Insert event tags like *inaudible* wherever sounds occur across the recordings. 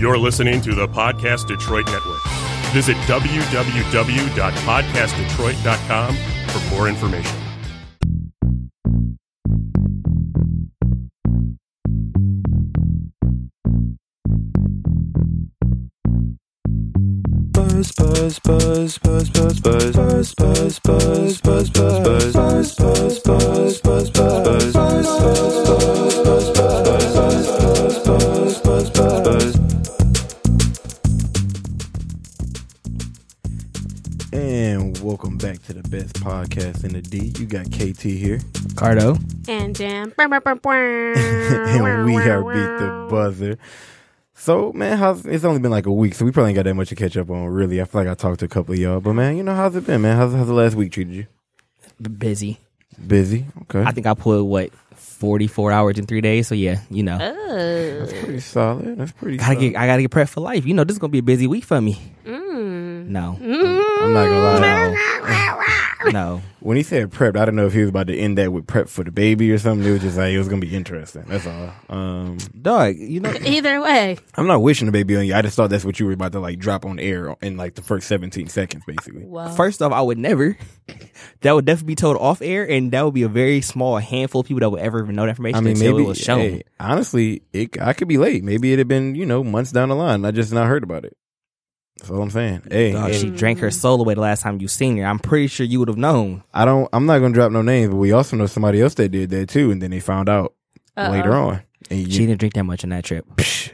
You're listening to the Podcast Detroit Network. Visit www.podcastdetroit.com for more information. Buzz, buzz, buzz, buzz, buzz, buzz, buzz, buzz, buzz, buzz, buzz, buzz, buzz, buzz, buzz, buzz, buzz, best podcast in the D. You got KT here, Cardo. And Jam. *laughs* and we are beat the buzzer. So man, how's it's only been like a week, so we probably ain't got that much to catch up on. Really, I feel like I talked to a couple of y'all, but man, you know how's it been, man? How's, how's the last week treated you? Busy. Busy, okay. I think I put what forty four hours in three days. So yeah, you know, Uh, pretty solid. That's pretty. gotta solid. get I gotta get prepped for life. You know, this is gonna be a busy week for me. mm. No, I'm not gonna lie. *laughs* no. When he said prepped, I don't know if he was about to end that with prep for the baby or something. It was just like it was gonna be interesting. That's all. Um, Dog, you know, *laughs* Either way. I'm not wishing the baby on you. I just thought that's what you were about to like drop on air in like the first 17 seconds, basically. Well, first off, I would never. *laughs* That would definitely be told off air, and that would be a very small handful of people that would ever even know that information I mean, until maybe it was shown. hey, honestly, it I could be late. Maybe it had been you know months down the line. I just not heard about it. That's all I'm saying. Hey, Dog, hey, she drank her soul away the last time you seen her. I'm pretty sure you would have known. I don't. I'm not gonna drop no names, but we also know somebody else that did that too, and then they found out Uh-oh. later on. And She didn't drink that much on that trip. psh,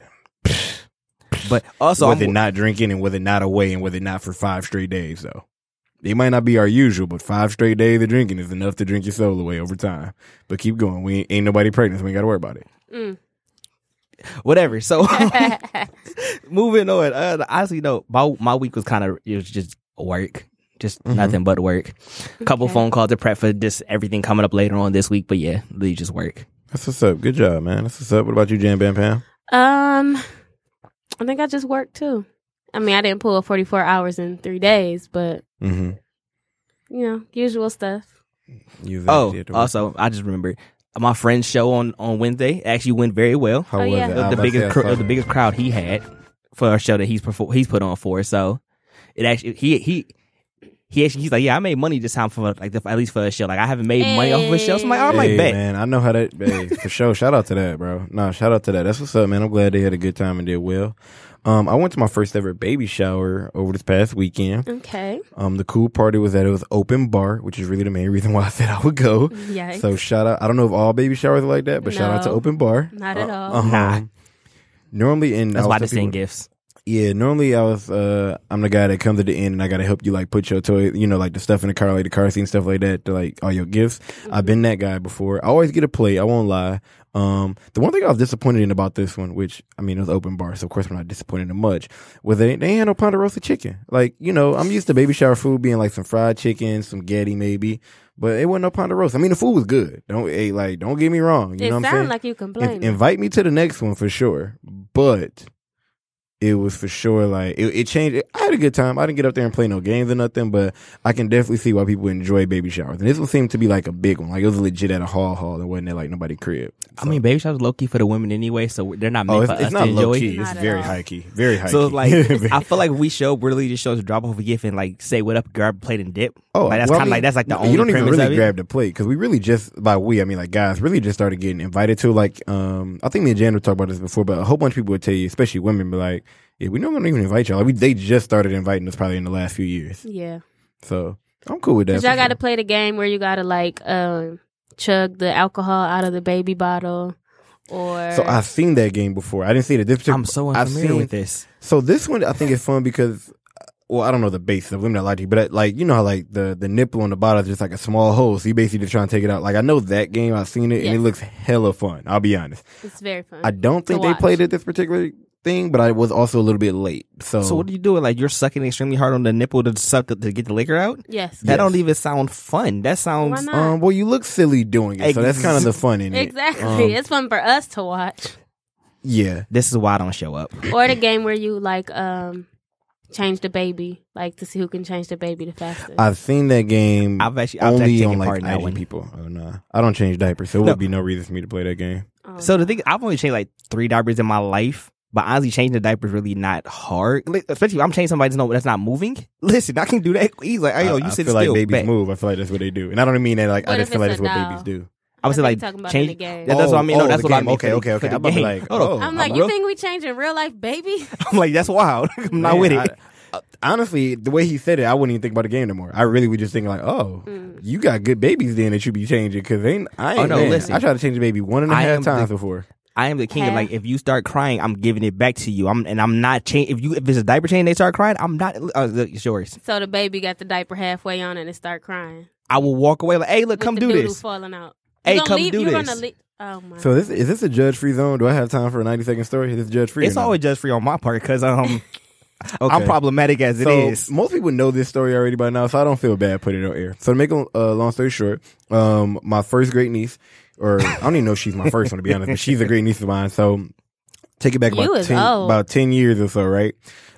But also, was I'm- it not drinking and was it not away and was it not for five straight days though? It might not be our usual, but five straight days of drinking is enough to drink your soul away over time. But keep going. We ain't, ain't nobody pregnant, so we ain't got to worry about it. Mm. Whatever. So *laughs* *laughs* moving on. Uh, honestly, no, my my week was kind of it was just work, just Mhm. nothing but work. Couple Okay. phone calls to prep for just everything coming up later on this week. But yeah, really just work. That's what's up. Good job, man. That's what's up. What about you, Jam Bam Pam? Um, I think I just worked too. I mean, I didn't pull 44 hours in three days, but, Mm-hmm. you know, usual stuff. You Oh, actually had also, I just remembered my friend's show on on Wednesday actually went very well. how Oh, was yeah. it? The, the biggest cr- the biggest crowd he had for a show that he's perfor- he's put on for. So it actually he he. He actually, he's like, yeah, I made money this time for like the, at least for a show. Like I haven't made money off of a show. So I'm like, oh, I might Hey, bet. man, I know how that. Hey, for sure. Shout out to that, bro. No, shout out to that. That's what's up, man. I'm glad they had a good time and did well. Um, I went to my first ever baby shower over this past weekend. Okay. Um, the cool part was that it was open bar, which is really the main reason *laughs* why I said I would go. Yikes. So shout out. I don't know if all baby showers are like that, but shout out to open bar. not at all. Uh-huh. Nah. Normally, in That's I why was they telling send gifts. Yeah, normally I was uh I'm the guy that comes at the end and I gotta help you like put your toy you know, like the stuff in the car, like the car seat and stuff like that, to like all your gifts. I've been that guy before. I always get a plate, I won't lie. Um the one thing I was disappointed in about this one, which I mean it was open bar, so of course I'm not disappointed in much, was they they had no ponderosa chicken. Like, you know, I'm used to baby shower food being like some fried chicken, some Getty maybe. But it wasn't no ponderosa. I mean the food was good. Don't hey, like don't get me wrong. You it know what I'm saying? like you In- invite me to the next one for sure. But it was for sure like it, it changed. I had a good time. I didn't get up there and play no games or nothing, but I can definitely see why people enjoy baby showers. And this one seemed to be like a big one. Like it was legit at a hall hall. It wasn't at like nobody crib. I mean, baby showers low key for the women anyway, so they're not meant oh, for it's, us not to low enjoy. key. It's Not very high key. Very high key. So key. like, *laughs* I feel like we show really just shows a drop off a gift and like say what up, grab a plate and dip. Oh, like that's well, kind of mean, like that's like the no, only You don't even really grab the plate because we really just by we I mean like guys really just started getting invited to like um I think me and Jan would talk about this before, but a whole bunch of people would tell you, especially women, be like, yeah, we don't even invite y'all. Like, we they just started inviting us probably in the last few years, yeah. so I'm cool with that. Because y'all got to sure. play the game where you got to like um, chug the alcohol out of the baby bottle, or So I've seen that game before. I didn't see it. This particular, I'm so I've unfamiliar seen- with this. So this one I think is fun because, well, I don't know the base of them that like you, but like you know how like the the nipple on the bottom is just like a small hole, so you basically just trying to take it out. Like I know that game. I've seen it and it looks hella fun. I'll be honest. it's very fun. I don't think they watch. played it this particular thing, but I was also a little bit late. So, So what do you do? Like you're sucking extremely hard on the nipple to suck the, to get the liquor out? yes, That don't even sound fun. That Why sounds. not? um, well, you look silly doing it, so that's kind of the fun in it. exactly. Um, it's fun for us to watch, yeah, This is why I don't show up. or the game where you like um change the baby, like to see who can change the baby the fastest. I've seen that game. I've actually I've actually only taken on like part in that Asian people. Oh no, I don't change diapers, so it No. would be no reason for me to play that game. Um, So the thing, I've only changed like three diapers in my life, But honestly, changing the diaper is really not hard. Especially if I'm changing somebody that's not, that's not moving. *laughs* Listen, I can do that easy. Like, hey, yo, you I, sit I feel still. like babies bet. move. I feel like that's what they do, and I don't mean that like What I just feel like that's what doll? babies do. I would say like talking about change. in the game. That- that's what I mean. Oh, no, that's the what I game. mean. Okay, okay, okay. I'm about to like, *laughs* oh, I'm like, I'm you real- think we changing real life baby? *laughs* I'm like, that's wild. I'm not Man, with it. I- uh, honestly, the way he said it, I wouldn't even think about the game anymore. I really was just thinking like, oh, Mm. you got good babies then that you be changing because ain't I ain't. Oh, no, man, listen. I tried to change a baby one and a I half times the- before. I am the king. of Like, if you start crying, I'm giving it back to you. I'm and I'm not change. If you if it's a diaper change, they start crying. I'm not. Uh, look, it's yours. so the baby got the diaper halfway on and it start crying. I will walk away like, hey, look, With come the do doo-doo this. falling out. Hey, You gonna come leave, do you're this. Gonna oh my. So this is this a judge free zone? Do I have time for a ninety second story? Is this judge free? It's always judge free on my part because um, *laughs* I'm problematic as it so is. most people know this story already by now, so I don't feel bad putting it on air. So to make a uh, long story short, um, my first great niece, or I don't even know if she's my first one to be honest, but she's a great niece of mine. So take it back You about is ten, old. about ten years or so, right?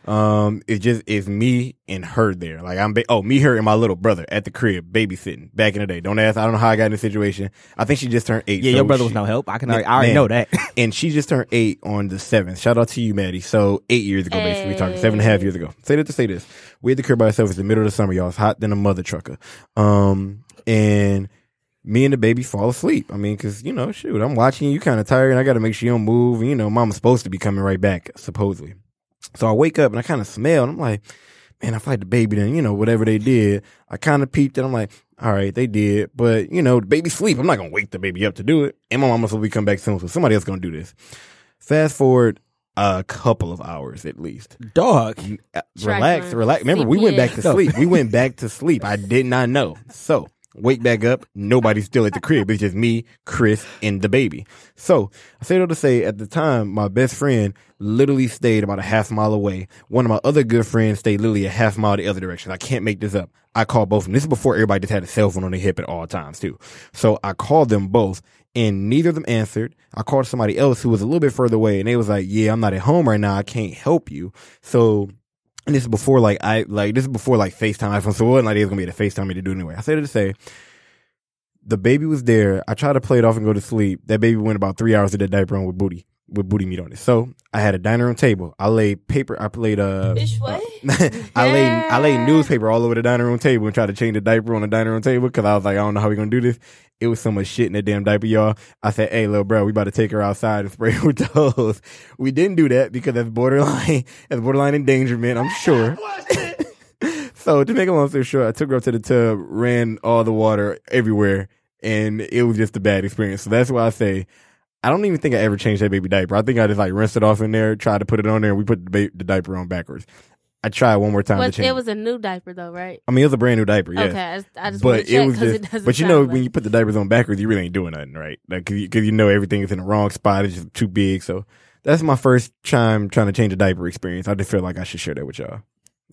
Um, it just is me and her there. Like I'm, ba- oh, me, her, and my little brother at the crib babysitting back in the day. Don't ask. I don't know how I got in this situation. I think she just turned eight. yeah, so your brother was she- no help. I can. Man, already, I already man. know that. *laughs* and she just turned eight on the seventh. Shout out to you, Maddie. So eight years ago, basically, we talking seven and a half years ago. Say that to say this: we had the crib by ourselves. It's the middle of the summer, y'all. It's hot than a mother trucker. Um, and me and the baby fall asleep. I mean, because you know, shoot, I'm watching you, kind of tired, and I got to make sure you don't move. And, you know, mama's supposed to be coming right back, supposedly. So I wake up and I kind of smell, and I'm like, man, I feel like the baby Then you know, whatever they did. I kind of peeped, and I'm like, all right, they did, but you know, the baby sleep. I'm not gonna wake the baby up to do it, and my mama's will be come back soon, so somebody else gonna do this. Fast forward a couple of hours at least. Dog. Uh, relax, relax. Remember, we went back to sleep. We went *laughs* back to sleep. I did not know. So wake back up. Nobody's still at the crib. It's just me, Chris, and the baby. So I say that to say, at the time, my best friend literally stayed about a half mile away. One of my other good friends stayed literally a half mile the other direction. I can't make this up. I called both of them. This is before everybody just had a cell phone on their hip at all times too. So I called them both and neither of them answered. I called somebody else who was a little bit further away and they was like, yeah, I'm not at home right now. I can't help you. So and this is before like I like this is before like FaceTime iPhone, so it wasn't like they was gonna be able to FaceTime me to do it anyway. I said it to say the baby was there. I tried to play it off and go to sleep. That baby went about three hours to that diaper on with booty with booty meat on it. So I had a dining room table. I laid paper. I laid uh, Bitch, what? *laughs* I laid I laid newspaper all over the dining room table and tried to change the diaper on the dining room table because I was like, I don't know how we're gonna do this. It was so much shit in that damn diaper, y'all. I said, "Hey, little bro, we about to take her outside and spray her *laughs* with those. We didn't do that because that's borderline, *laughs* that's borderline endangerment. I'm sure. so to make a long story short, I took her up to the tub, ran all the water everywhere, and it was just a bad experience. So that's why I say. I don't even think I ever changed that baby diaper. I think I just like rinsed it off in there, tried to put it on there, and we put the, ba- the diaper on backwards. I tried one more time to change. it was a new diaper though, right? I mean, it was a brand new diaper, yeah. Okay, I just, I just But to check it was just, it doesn't. but you know, sound when you put the diapers on backwards, you really ain't doing nothing, right? Like, cause you, cause you know everything is in the wrong spot. It's just too big. So that's my first time trying to change a diaper experience. I just feel like I should share that with y'all,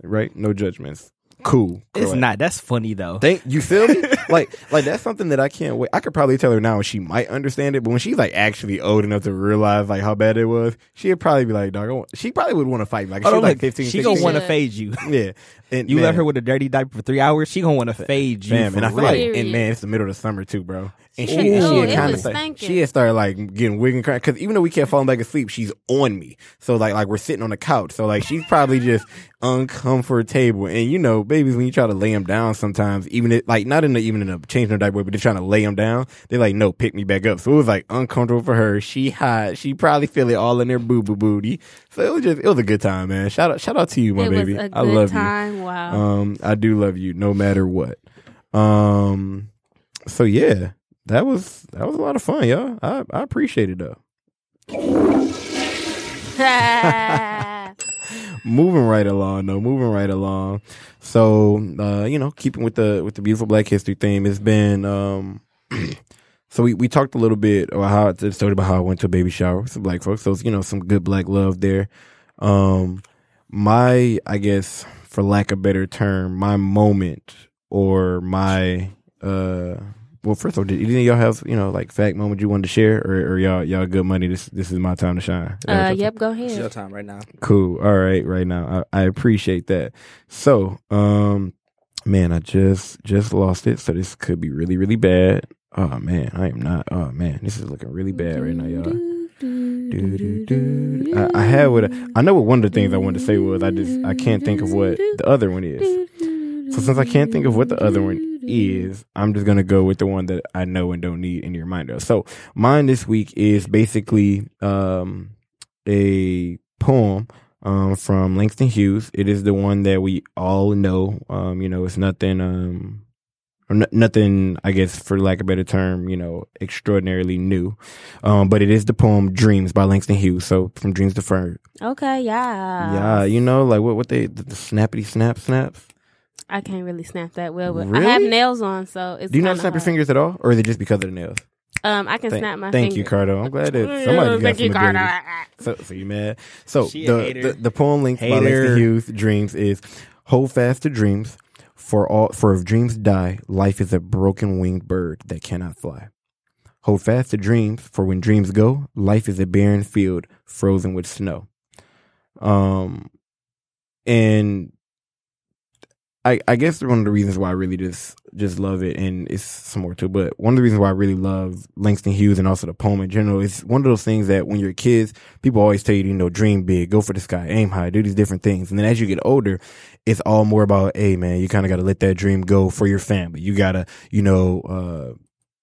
right? No judgments. Cool. It's Correct. not. That's funny though. Thank you. Feel me? *laughs* like, like that's something that I can't wait. I could probably tell her now, and she might understand it. But when she's like actually old enough to realize like how bad it was, she'd probably be like, "Dog," I want-" she probably would want to fight. Like, Oh, she's like 15, she 16. gonna want to Should. fade you. *laughs* yeah. And You man, left her with a dirty diaper for three hours. She gonna want to fade you. Fam, and I feel like, and man, it's the middle of the summer too, bro. And she, Ooh, and oh, she had kind of stinking. she had started like getting wig and crying because even though we kept falling back asleep, she's on me. So like, like we're sitting on the couch. So like, she's probably just uncomfortable. And you know, babies, when you try to lay them down, sometimes even it like not in the even in a changing their diaper, but they're trying to lay them down. They're like, no, pick me back up. So it was like uncomfortable for her. She hot. She probably feel it all in her boo boo booty. So it was just it was a good time, man. Shout out, shout out to you, my it baby. was a good I love you. Wow. Um, I do love you no matter what. Um, so yeah, that was that was a lot of fun, y'all. I I appreciate it though. *laughs* Moving right along, though. Moving right along. So, uh, you know, keeping with the with the beautiful Black History theme, it's been um. *clears throat* so we we talked a little bit about how the story about how I went to a baby shower with some black folks. So it's, you know, some good black love there. Um, my I guess for lack of better term, my moment or my uh. Well, first of all, did any of y'all have you know like fact moment you wanted to share, or, or y'all y'all good money? This this is my time to shine. Is that what uh, y'all yep. Go It's your time right now. Cool. All right, right now. I, I appreciate that. So, um man, I just just lost it, so this could be really, really bad. Oh man, I am not oh man, this is looking really bad right now, y'all. Do, do, do. I, I had what I know what one of the things I wanted to say was I just I can't think of what the other one is. So since I can't think of what the other one is, I'm just gonna go with the one that I know and don't need any reminder. of. So mine this week is basically um, a poem um, from Langston Hughes. It is the one that we all know. Um, you know, it's nothing. Um, or n- nothing, I guess, for lack of a better term, you know, extraordinarily new. Um, but it is the poem "Dreams" by Langston Hughes. So from Dreams Fern. Okay, yeah. Yeah, you know, like what what they the, the snappity snap snaps. I can't really snap that well, but I have nails on, so it's. Do you not kinda snap your fingers at all, or is it just because of the nails? Um, I can Thank, snap my. Fingers. Thank you, finger. Cardo. I'm glad that *laughs* somebody got Thank you, some Carter. ability. So, so you mad? So the, the the poem linked by Hater. Langston Hughes, "Dreams" is hold fast to dreams. For all, for if dreams die, life is a broken winged bird that cannot fly. Hold fast to dreams, for when dreams go, life is a barren field frozen with snow. Um, and I I guess one of the reasons why I really just just love it, and it's some more too, but one of the reasons why I really love Langston Hughes and also the poem in general is one of those things that when you're kids, people always tell you, you know, dream big, go for the sky, aim high, do these different things, and then as you get older, it's all more about, hey man, you kind of got to let that dream go for your family. You gotta, you know, uh,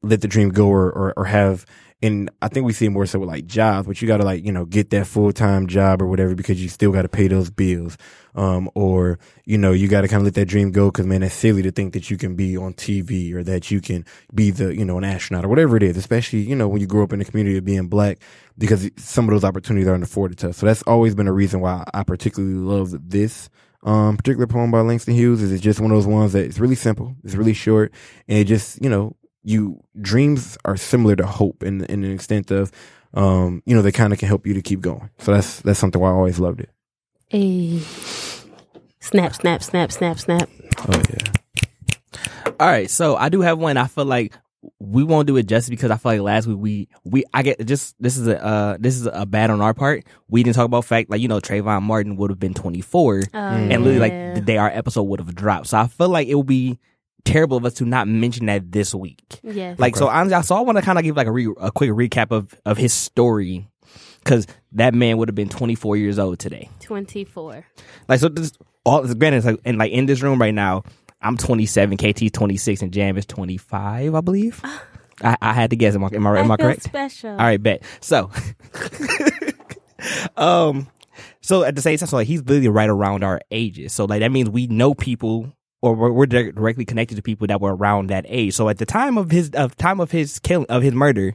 let the dream go or, or, or have, and I think we see it more so with like jobs, but you got to like, you know, get that full time job or whatever because you still got to pay those bills. Um, or, you know, you got to kind of let that dream go because man, it's silly to think that you can be on TV or that you can be the, you know, an astronaut or whatever it is, especially, you know, when you grow up in the community of being black because some of those opportunities aren't afforded to us. So that's always been a reason why I particularly love this um, particular poem by Langston Hughes is it's just one of those ones that it's really simple, it's really short, and it just you know you dreams are similar to hope in in an extent of um, you know they kind of can help you to keep going. So that's that's something why I always loved it. Hey. Snap, snap, snap, snap, snap. Oh yeah, All right, so I do have one. I feel like we won't do it just because I feel like last week we we I get just this is a uh this is a bad on our part. We didn't talk about fact like you know Trayvon Martin would have been 24 Oh, and literally like the day our episode would have dropped. So I feel like it would be terrible of us to not mention that this week. Yes. Like so, honestly, so I want to kind of give like a re- a quick recap of of his story because that man would have been 24 years old today. 24. Like so, this all granted, it's like, and like in this room right now, I'm 27, KT 26, and Jam is 25, I believe. I, I had to guess. Am I am I, am I I correct? special. All right, bet. So, *laughs* um, so at the same time, so like he's literally right around our ages. So like that means we know people, or we're, we're directly connected to people that were around that age. So at the time of his of time of his killing of his murder,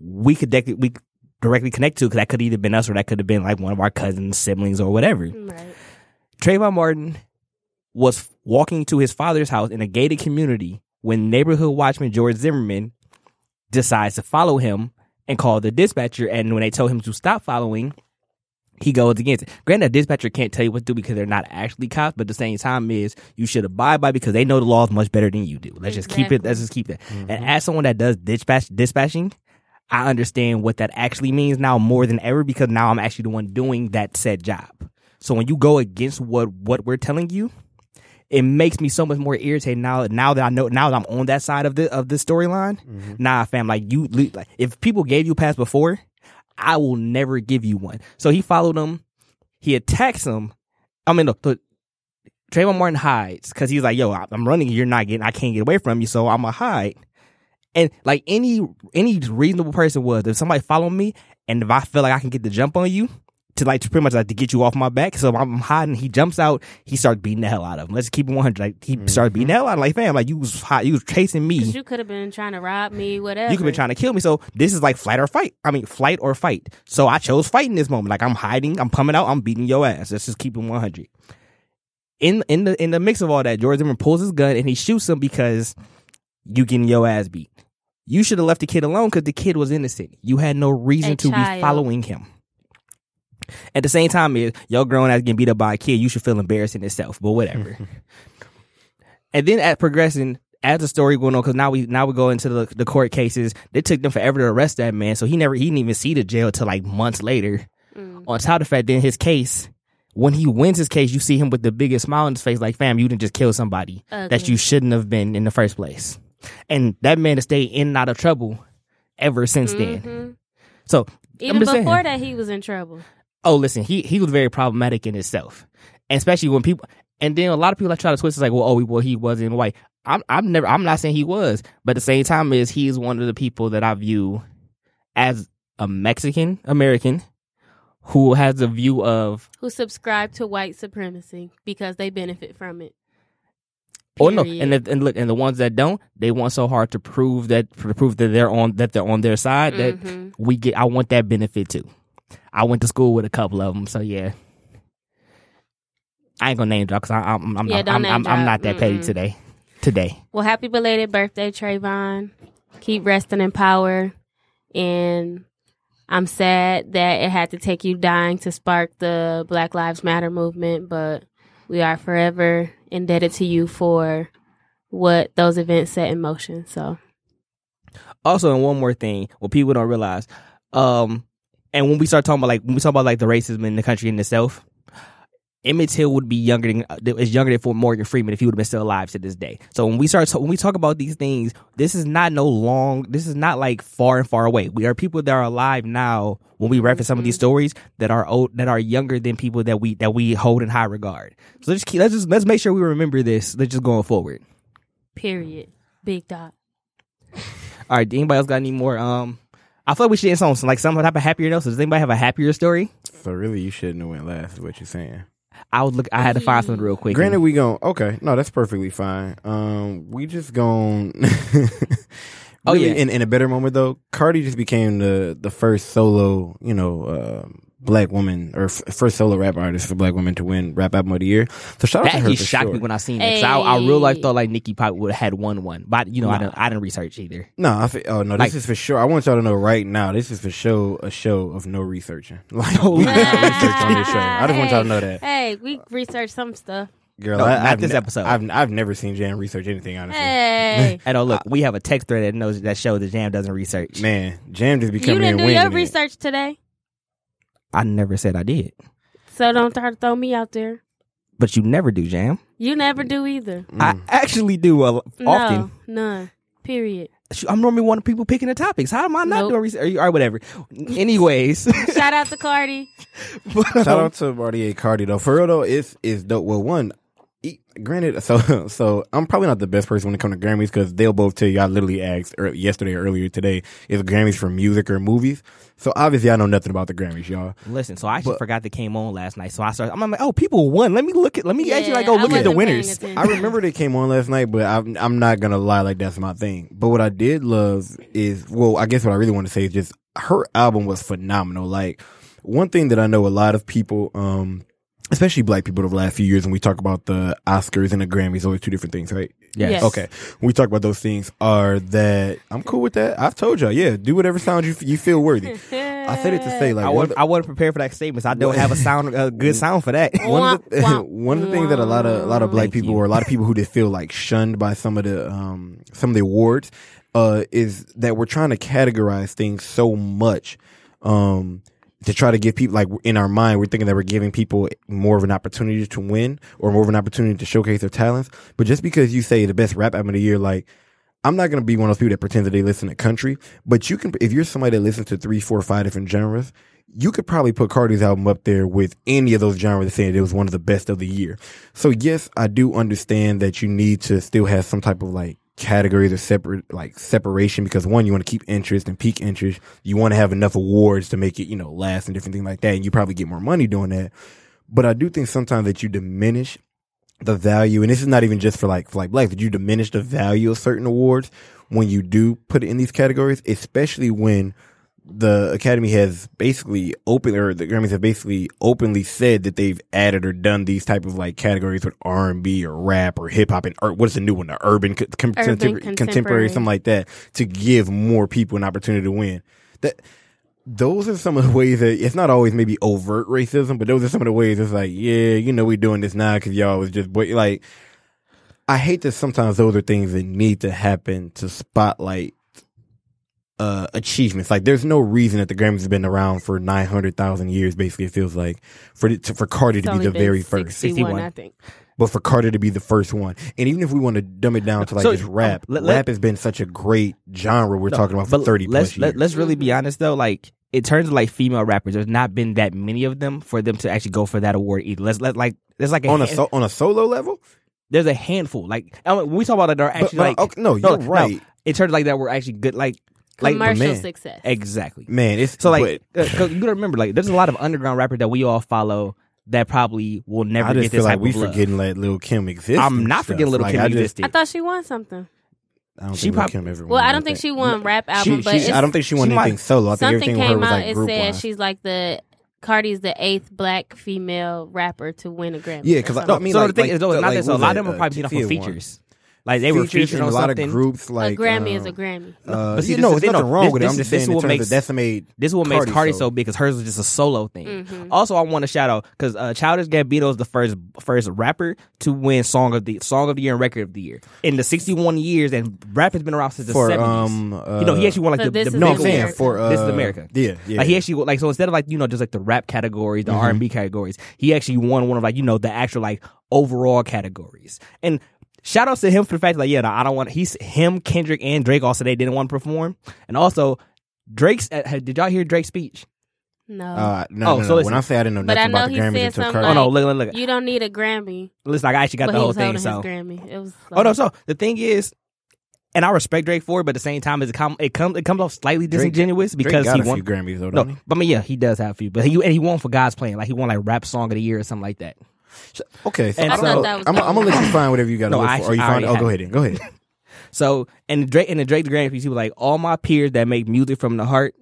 we could dec- we directly connect to because that could either been us or that could have been like one of our cousins, siblings, or whatever. Right. Trayvon Martin was walking to his father's house in a gated community when neighborhood watchman George Zimmerman decides to follow him and call the dispatcher. And when they tell him to stop following, he goes against it. Granted, dispatcher can't tell you what to do because they're not actually cops, but the same time is you should abide by because they know the laws much better than you do. Let's just keep it. Let's just keep that. And mm-hmm. as someone that does dispatch dispatching, I understand what that actually means now more than ever because now I'm actually the one doing that said job. So when you go against what what we're telling you, it makes me so much more irritated now. Now that I know, now that I'm on that side of the of the storyline, mm-hmm. nah, fam. Like you, like if people gave you a pass before, I will never give you one. So he followed him. He attacks him. I mean, look, look, Trayvon Martin hides because he's like, "Yo, I'm running. You're not getting. I can't get away from you, so I'm gonna hide." And like any any reasonable person would, if somebody follow me, and if I feel like I can get the jump on you, to like to pretty much like to get you off my back. So I'm hiding. He jumps out. He starts beating the hell out of him. Let's keep it 100. Like he mm-hmm. starts beating the hell out of him. Like fam, like you was hot. You was chasing me. You could have been trying to rob me, whatever. You could be trying to kill me. So this is like flight or fight. I mean, flight or fight. So I chose fight in this moment. Like I'm hiding. I'm coming out. I'm beating your ass. Let's just keep it 100. In in the in the mix of all that, George Zimmerman pulls his gun and he shoots him because you getting your ass beat. You should have left the kid alone because the kid was innocent. You had no reason A to be following him. At the same time, is your grown ass getting beat up by a kid, you should feel embarrassed in itself. But whatever. *laughs* and then at progressing, as the story going on, because now we now we go into the, the court cases. They took them forever to arrest that man, so he never he didn't even see the jail till like months later. Mm. On top of the fact, then his case, when he wins his case, you see him with the biggest smile on his face, like, "Fam, you didn't just kill somebody that you shouldn't have been in the first place." And that man has stayed in and out of trouble ever since then. Mhm. So Even before saying. that, he was in trouble. Oh listen he he was very problematic in himself. And especially when people and then a lot of people that try to twist it's like well oh well he wasn't white. I'm i'm never i'm not saying he was but at the same time is he's one of the people that i view as a mexican american who has a view of Who subscribe to white supremacy because they benefit from it. oh no. And the, and look and the ones that don't they want so hard to prove that to prove that they're on that they're on their side that Mhm. we get i want that benefit too i went to school with a couple of them so yeah i ain't gonna name drop because i'm i'm, Yeah, not, don't I'm, name I'm, I'm not that petty Mm-mm. today today Well, happy belated birthday, Trayvon. Keep resting in power. And I'm sad that it had to take you dying to spark the Black Lives Matter movement, but we are forever indebted to you for what those events set in motion. So, also and one more thing what people don't realize um and when we start talking about like when we talk about like the racism in the country in itself Emmett Till would be younger than uh, is younger than for Morgan Freeman if he would have been still alive to this day. So when we start when we talk about these things, this is not no long. This is not like far and far away. We are people that are alive now. When we reference some of these stories that are old, that are younger than people that we that we hold in high regard. So let's keep, let's just let's make sure we remember this. Let's just going forward. period. Big dot. All right. Anybody else got any more? Um, I feel like we should end on some like some type of happier notes. Does anybody have a happier story? So really, you shouldn't have went last. Is what you're saying? I would look. I had to find something real quick. Granted, we gon' okay. No, that's perfectly fine. Um, we just gon' *laughs* Oh, yeah. In, in a better moment though, Cardi just became the the first solo, you know, uh, black woman or f- first solo rap artist for black women to win rap album of the year. So shout out to her actually for shocked sure. me when I seen it. 'cause I, I real life thought like Nicki Pop would have had won one, but you know I didn't. I didn't research either. No, I fe- oh no, Like- this is for sure. I want y'all to know right now. This is for show a show of no researching. *laughs* Like oh, we did not research on this show. I just want y'all to know that, Hey, we researched some stuff. girl. No, I, not I've this ne- episode. I've I've never seen Jam research anything honestly. Hey, *laughs* And oh look, we have a text thread that knows that show the Jam doesn't research. Man, Jam just be you coming didn't do your winging it. research today, I never said I did, so don't try to throw me out there. but you never do, Jam. You never do either. I Mm. actually do uh, often. No, none. Period. I'm normally one of the people picking the topics. How am I not Nope. doing research? All right, whatever. Anyways, *laughs* Shout out to Cardi. *laughs* Shout out to Bartier Cardi though. For real though, it's it's dope. Well, one, granted, so *laughs* so I'm probably not the best person when it comes to Grammys because they'll both tell you. I literally asked ear- yesterday or earlier today is Grammys for music or movies. So obviously I know nothing about the Grammys, y'all. Listen, so I actually But- forgot they came on last night. So I started. I'm like, oh, people won. Let me look at. Let me actually like go I look at the winners. I remember they came on last night, but I'm I'm not gonna lie like that's my thing. But what I did love is well, I guess what I really want to say is just her album was phenomenal. Like one thing that I know a lot of people, um, especially black people over the last few years, when we talk about the Oscars and the Grammys, always two different things, right? Yes. Yes. Okay. When we talk about those things, are that I'm cool with that. I've told y'all, yeah, do whatever sound you you feel worthy. I said it to say like I one of wasn't, the- I wasn't prepared for that statement. So I don't have a sound, a good *laughs* sound for that. one of the, Wah, wah, *laughs* one of the things that a lot of a lot of black Thank people you. or a lot of people who just feel like shunned by some of the um some of the awards uh is that we're trying to categorize things so much um to try to give people like in our mind we're thinking that we're giving people more of an opportunity to win or more of an opportunity to showcase their talents but just because you say the best rap album of the year like I'm not gonna be one of those people that pretend that they listen to country, but you can if you're somebody that listens to three, four, five different genres, you could probably put Cardi's album up there with any of those genres saying it was one of the best of the year. So yes, I do understand that you need to still have some type of like categories or separate like separation because one, you want to keep interest and peak interest. You want to have enough awards to make it, you know, last and different things like that. And you probably get more money doing that. But I do think sometimes that you diminish the value, and this is not even just for like for like black, that you diminish the value of certain awards when you do put it in these categories, especially when the Academy has basically open or the Grammys have basically openly said that they've added or done these type of like categories with R and B or rap or hip hop and or what's the new one, the urban, co- com- Urban contemporary, contemporary, contemporary. something like that, to give more people an opportunity to win. That those are some of the ways that it's not always maybe overt racism, but those are some of the ways it's like, yeah, you know, we're doing this now because y'all was just boy. Like, I hate that sometimes those are things that need to happen to spotlight uh achievements. Like, there's no reason that the Grammys have been around for nine hundred thousand years. Basically, it feels like for it to, for Cardi It's to be the been very first, 61, I think. but for Carter to be the first one, and even if we want to dumb it down to like So, just rap, um, let- let- rap has been such a great genre we're No, talking about for but thirty let's, plus let, years. Let's really be honest though. Like in terms of like female rappers, there's not been that many of them for them to actually go for that award either. Let's let like there's like a on a so, on a solo level. there's a handful. Like I mean, when we talk about it, they're actually but, like okay, no, no, you're no, right, in terms of like that, we're actually good. Like like Commercial man. success. exactly. man. It's So like, but uh, 'cause you gotta remember, like, there's a lot of underground rappers that we all follow that probably will never I get this feel type like we of love. forgetting that Lil Kim exists. I'm not forgetting Little Like, Kim I just- existed. I thought she won something. I don't She think prob- Kim. Well, I don't think she won rap album, She- but she- I don't think she won she might- anything solo. I think something everything with her came was out. like it group said wise. she's like the Cardi's the eighth black female rapper to win a Grammy. Yeah, because I- something. I mean, so like- the thing like- is, though, like, not that, so a lot of them are probably uh, being off of Tia won. features. Like they were Features featured on a lot something. of groups. Like a Grammy is um, a Grammy. Uh, But see, yeah, this no, is- there's nothing wrong this- with it. I'm this- just this saying in what makes- of decimate. This is what makes Cardi Cardi so- so big because hers was just a solo thing. Mhm. Also, I want to shout out because uh, Childish Gambino is the first first rapper to win song of the song of the year and record of the year in the 61 years, and rap has been around since the For 70s. um, uh, you know, he actually won like So the, this the no, I'm saying for uh, This is America. Yeah, yeah. Like he actually like so instead of like you know just like the rap categories, the Mhm. R and B categories, he actually won one of like you know the actual like overall categories. And shout outs to him for the fact like yeah, no, I don't want he's him, Kendrick, and Drake also they didn't want to perform. And also Drake's uh, did y'all hear Drake's speech? No, Uh, no, Oh, no, so no. listen. When I say I didn't know nothing I about the Grammys until something Cardi. oh no, look look look. you don't need a Grammy. Listen, like I actually got but the he whole was thing. holding So his Grammy. It was. oh no, so the thing is. And I respect Drake for it, but at the same time, it's com- it comes it comes off slightly disingenuous Drake because got he a won. few Grammys though, No, don't he? but I mean, yeah, he does have a few, but he and he won for God's Plan, like he won like rap song of the year or something like that. Okay, so, And I so thought that was I'm, I'm gonna let you find whatever you got to No, look I for. Or you actually- I find? already Oh, go ahead. then, Go ahead. *laughs* So and the Drake and the Drake the Grammy piece, he was like, all my peers that make music from the heart,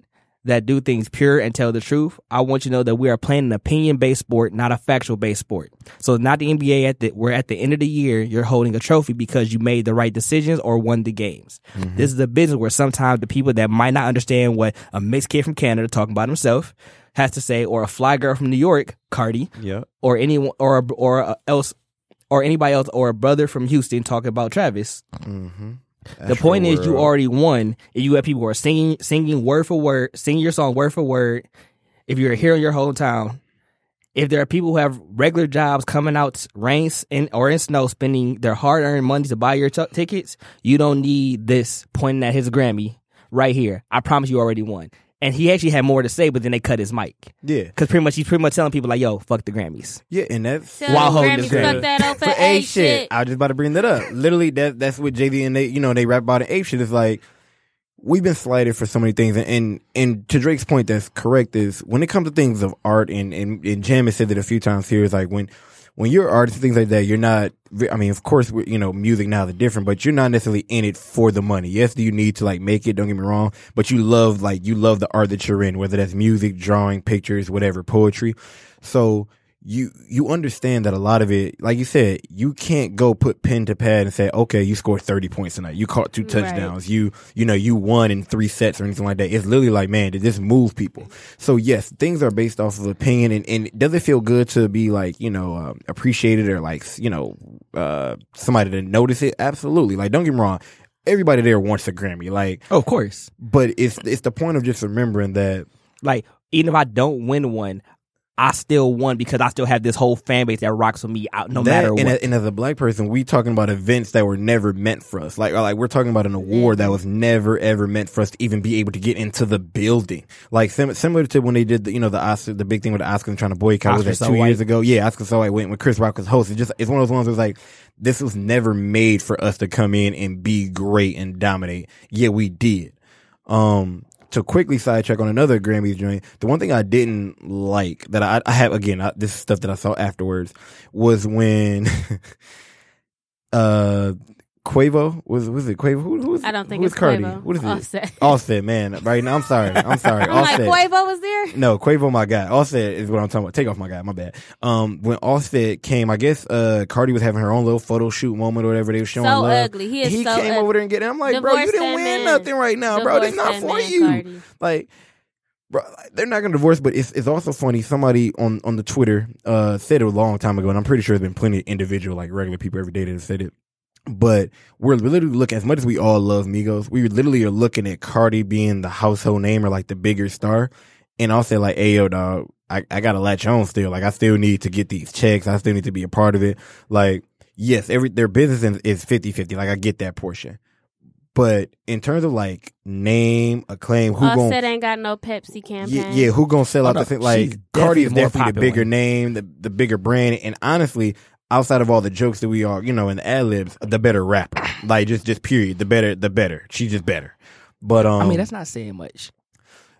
that do things pure and tell the truth. I want you to know that we are playing an opinion based sport, not a factual based sport. So not the NBA at the we're at the end of the year, you're holding a trophy because you made the right decisions or won the games. Mm-hmm. This is a business where sometimes the people that might not understand what a mixed kid from Canada talking about himself has to say, or a fly girl from New York, Cardi, Yeah. or anyone or or uh, else or anybody else or a brother from Houston talking about Travis. Mm-hmm. the point is you already won. If you have people who are singing singing word for word, singing your song word for word. If you're here in your hometown, if there are people who have regular jobs coming out rain in or in snow, spending their hard earned money to buy your t- tickets, you don't need this pointing at his Grammy right here. I promise you already won. And he actually had more to say, but then they cut his mic Yeah, because pretty much he's pretty much telling people like, "Yo, fuck the Grammys." yeah, and that's Tell While the holding Grammys his Grammy. fuck that up for, for A ape shit. I was just about to bring that up. Literally, that that's what Jay Z and they, you know, they rap about in ape shit. It's like we've been slighted for so many things, and and, and to Drake's point, that's correct. Is when it comes to things of art, and and, and Jam has said it a few times here. Is like when when you're an artist and things like that, you're not. I mean, of course, you know, music now is different, but you're not necessarily in it for the money. Yes, do you need to like make it? Don't get me wrong, but you love like you love the art that you're in, whether that's music, drawing, pictures, whatever, poetry. So you you understand that a lot of it, like you said, you can't go put pen to pad and say, okay, you scored thirty points tonight, you caught two Right. touchdowns, you you know you won in three sets or anything like that. It's literally like, man, did this move people? So yes, things are based off of opinion, and, and does it feel good to be like you know um, appreciated or like you know uh, somebody to notice it? Absolutely. Like don't get me wrong, everybody there wants a Grammy, like, Oh, of course. but it's it's the point of just remembering that. Like even if I don't win one, I still won because I still have this whole fan base that rocks with me out no that, matter and, what. a- and as a black person, we talking about events that were never meant for us. Like, like we're talking about an award that was never ever meant for us to even be able to get into the building. Like sim- similar to when they did the, you know, the Oscar, the big thing with the Oscars and trying to boycott was Oscar that So two years ago. Yeah, Oscar so I went when Chris Rock was host. It just it's one of those ones where it's like this was never made for us to come in and be great and dominate. Yeah, we did. Um, to quickly sidetrack on another Grammys joint, the one thing I didn't like that I, I have again, I, this is stuff that I saw afterwards was when, *laughs* uh, Quavo was was it Quavo? Who, who was I don't think who was it's Cardi? Quavo. What is it? Offset. *laughs* Offset, man. Right now, I'm sorry. I'm sorry. *laughs* I'm like Offset. Quavo was there. No, Quavo, my guy. Offset is what I'm talking about. Takeoff my guy. My bad. Um, when Offset came, I guess uh Cardi was having her own little photo shoot moment or whatever. They were showing So love. ugly. He is he so came ugly. over there and get it. I'm like, bro, you didn't win man. nothing right now, bro. This Divorce not for you. Cardi. Like, bro, they're not gonna divorce. But it's it's also funny. Somebody on on the Twitter uh said it a long time ago, and I'm pretty sure there's been plenty of individual like regular people every day that have said it. But we're literally looking as much as we all love Migos, we literally are looking at Cardi being the household name or like the bigger star. And I'll say like, hey yo, dog, I, I gotta latch on still. Like I still need to get these checks. I still need to be a part of it. Like, yes, every their business is 50 50. Like I get that portion. But in terms of like name, acclaim, who Offset going ain't got no Pepsi campaign. yeah, yeah, who gonna sell Oh, out no, the thing? Like Cardi is definitely definitely the popular. bigger name, the the bigger brand, and honestly, outside of all the jokes that we are, you know, in the ad libs, the better rapper. Like just just period, the better, the better. She's just better. But um, I mean, that's not saying much.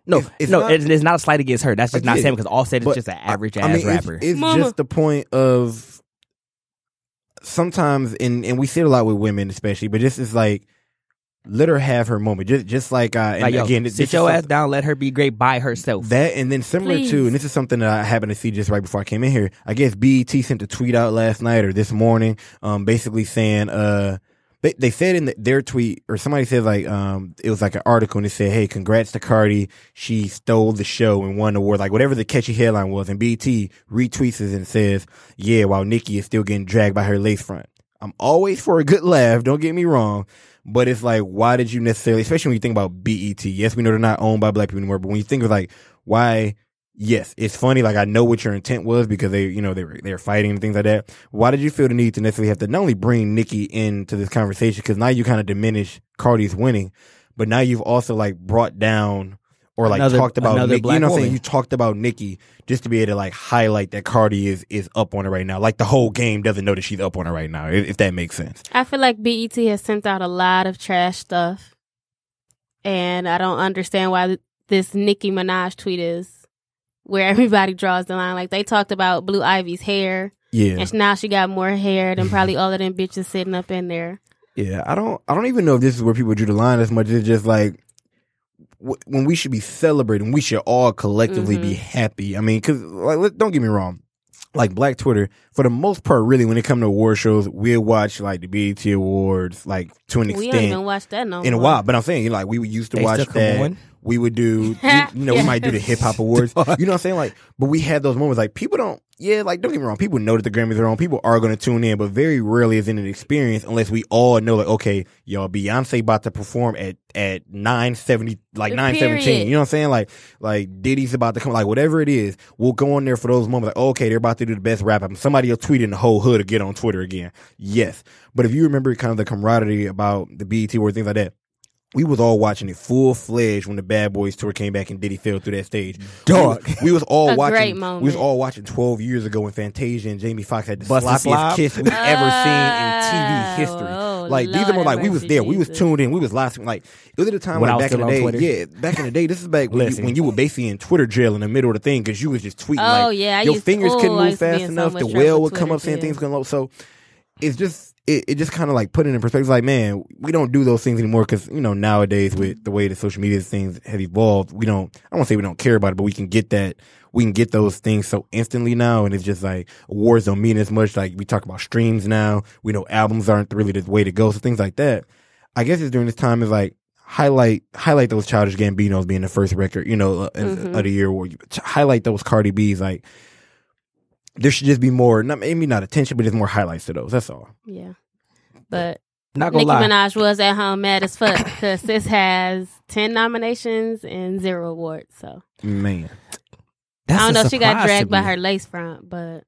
No, It's- it's no, not- it's, it's not a slight against her. That's just not saying because Offset is But just an average I ass mean, it's- rapper. It's, Mama. just the point of sometimes, and and we see it a lot with women, especially. But this is like let her have her moment. Just just like uh, and like, yo, again, this sit your ass down, let her be great by herself. That and then similar Please. to, and this is something that I happened to see just right before I came in here. I guess BET sent a tweet out last night or this morning, um, basically saying, uh, they, they said in the, their tweet or somebody said like, um, it was like an article and it said, "Hey, congrats to Cardi, she stole the show and won the award." Like whatever the catchy headline was, and BET retweets it and says, "Yeah, while Nicki is still getting dragged by her lace front." I'm always for a good laugh. Don't get me wrong. But it's like, why did you necessarily, especially when you think about BET? Yes, we know they're not owned by black people anymore, but when you think of like, why, yes, it's funny. Like, I know what your intent was because they, you know, they were, they were fighting and things like that. Why did you feel the need to necessarily have to not only bring Nicki into this conversation? Cause now you kind of diminish Cardi's winning, but now you've also like brought down or like Another- talked about another Nicki. black You know what I'm saying? You talked about Nicki just to be able to like highlight that Cardi is, is up on her right now. Like the whole game doesn't know that she's up on her right now, if, if that makes sense. I feel like BET has sent out a lot of trash stuff, and I don't understand why this Nicki Minaj tweet is where *laughs* everybody draws the line. Like they talked about Blue Ivy's hair, Yeah. and now she got more hair than *laughs* probably all of them bitches sitting up in there. Yeah, I don't. I don't even know if this is where people drew the line as much as just like w- when we should be celebrating. We should all collectively be mm-hmm. happy. I mean, because like, don't get me wrong. Like Black Twitter, for the most part, really, when it comes to award shows, we'll watch like the BET Awards, like to an extent. We don't extent, even watch that no in a while. But I'm saying, like, we used to They watch still come that. on? We would do, *laughs* you, you know, we might do the hip hop awards. *laughs* You know what I'm saying? Like, but we had those moments. Like, people don't, yeah, like, don't get me wrong. People know that the Grammys are on. People are going to tune in, but very rarely is it an experience unless we all know, like, okay, y'all, Beyonce about to perform at at nine seventy, like nine seventeen. You know what I'm saying? Like, like Diddy's about to come, like whatever it is, we'll go on there for those moments. Like, oh, okay, they're about to do the best rap album. Somebody will tweet in the whole hood or get on Twitter again. Yes, but if you remember kind of the camaraderie about the BET or things like that. We was all watching it full fledged when the Bad Boys tour came back and Diddy fell through that stage. Dog. we was, we was all *laughs* A watching. great We was all watching twelve years ago when Fantasia and Jamie Foxx had the Bust a sloppiest slop? kiss we've ever seen in TV Oh, history. oh, like these are more like we was mercy, there. We was tuned in. We was live. Like it was at a time When like back in the day. Twitter? Yeah, back in the day. This is back *laughs* when you, when you were basically in Twitter jail in the middle of the thing because you was just tweeting. Oh, like, yeah, I your used- fingers oh, couldn't I move used to be fast in so enough. The whale would come up saying things going low. So it's just it, it just kind of like put it in perspective. Like man, we don't do those things anymore because you know nowadays with the way the social media things have evolved, we don't. I don't say we don't care about it, but we can get that. We can get those things so instantly now, and it's just like awards don't mean as much. Like we talk about streams now, we know albums aren't really the way to go. So things like that. I guess it's during this time is like highlight highlight those childish Gambinos being the first record, you know, uh, Mhm. of the year. Or you, highlight those Cardi B's like there should just be more, not maybe not attention, but just more highlights to those. That's all. Yeah, but Not gonna Nicki lie. Minaj was at home mad as fuck because this has ten nominations and zero awards. So Man, That's I don't a know if she got dragged by her lace front, but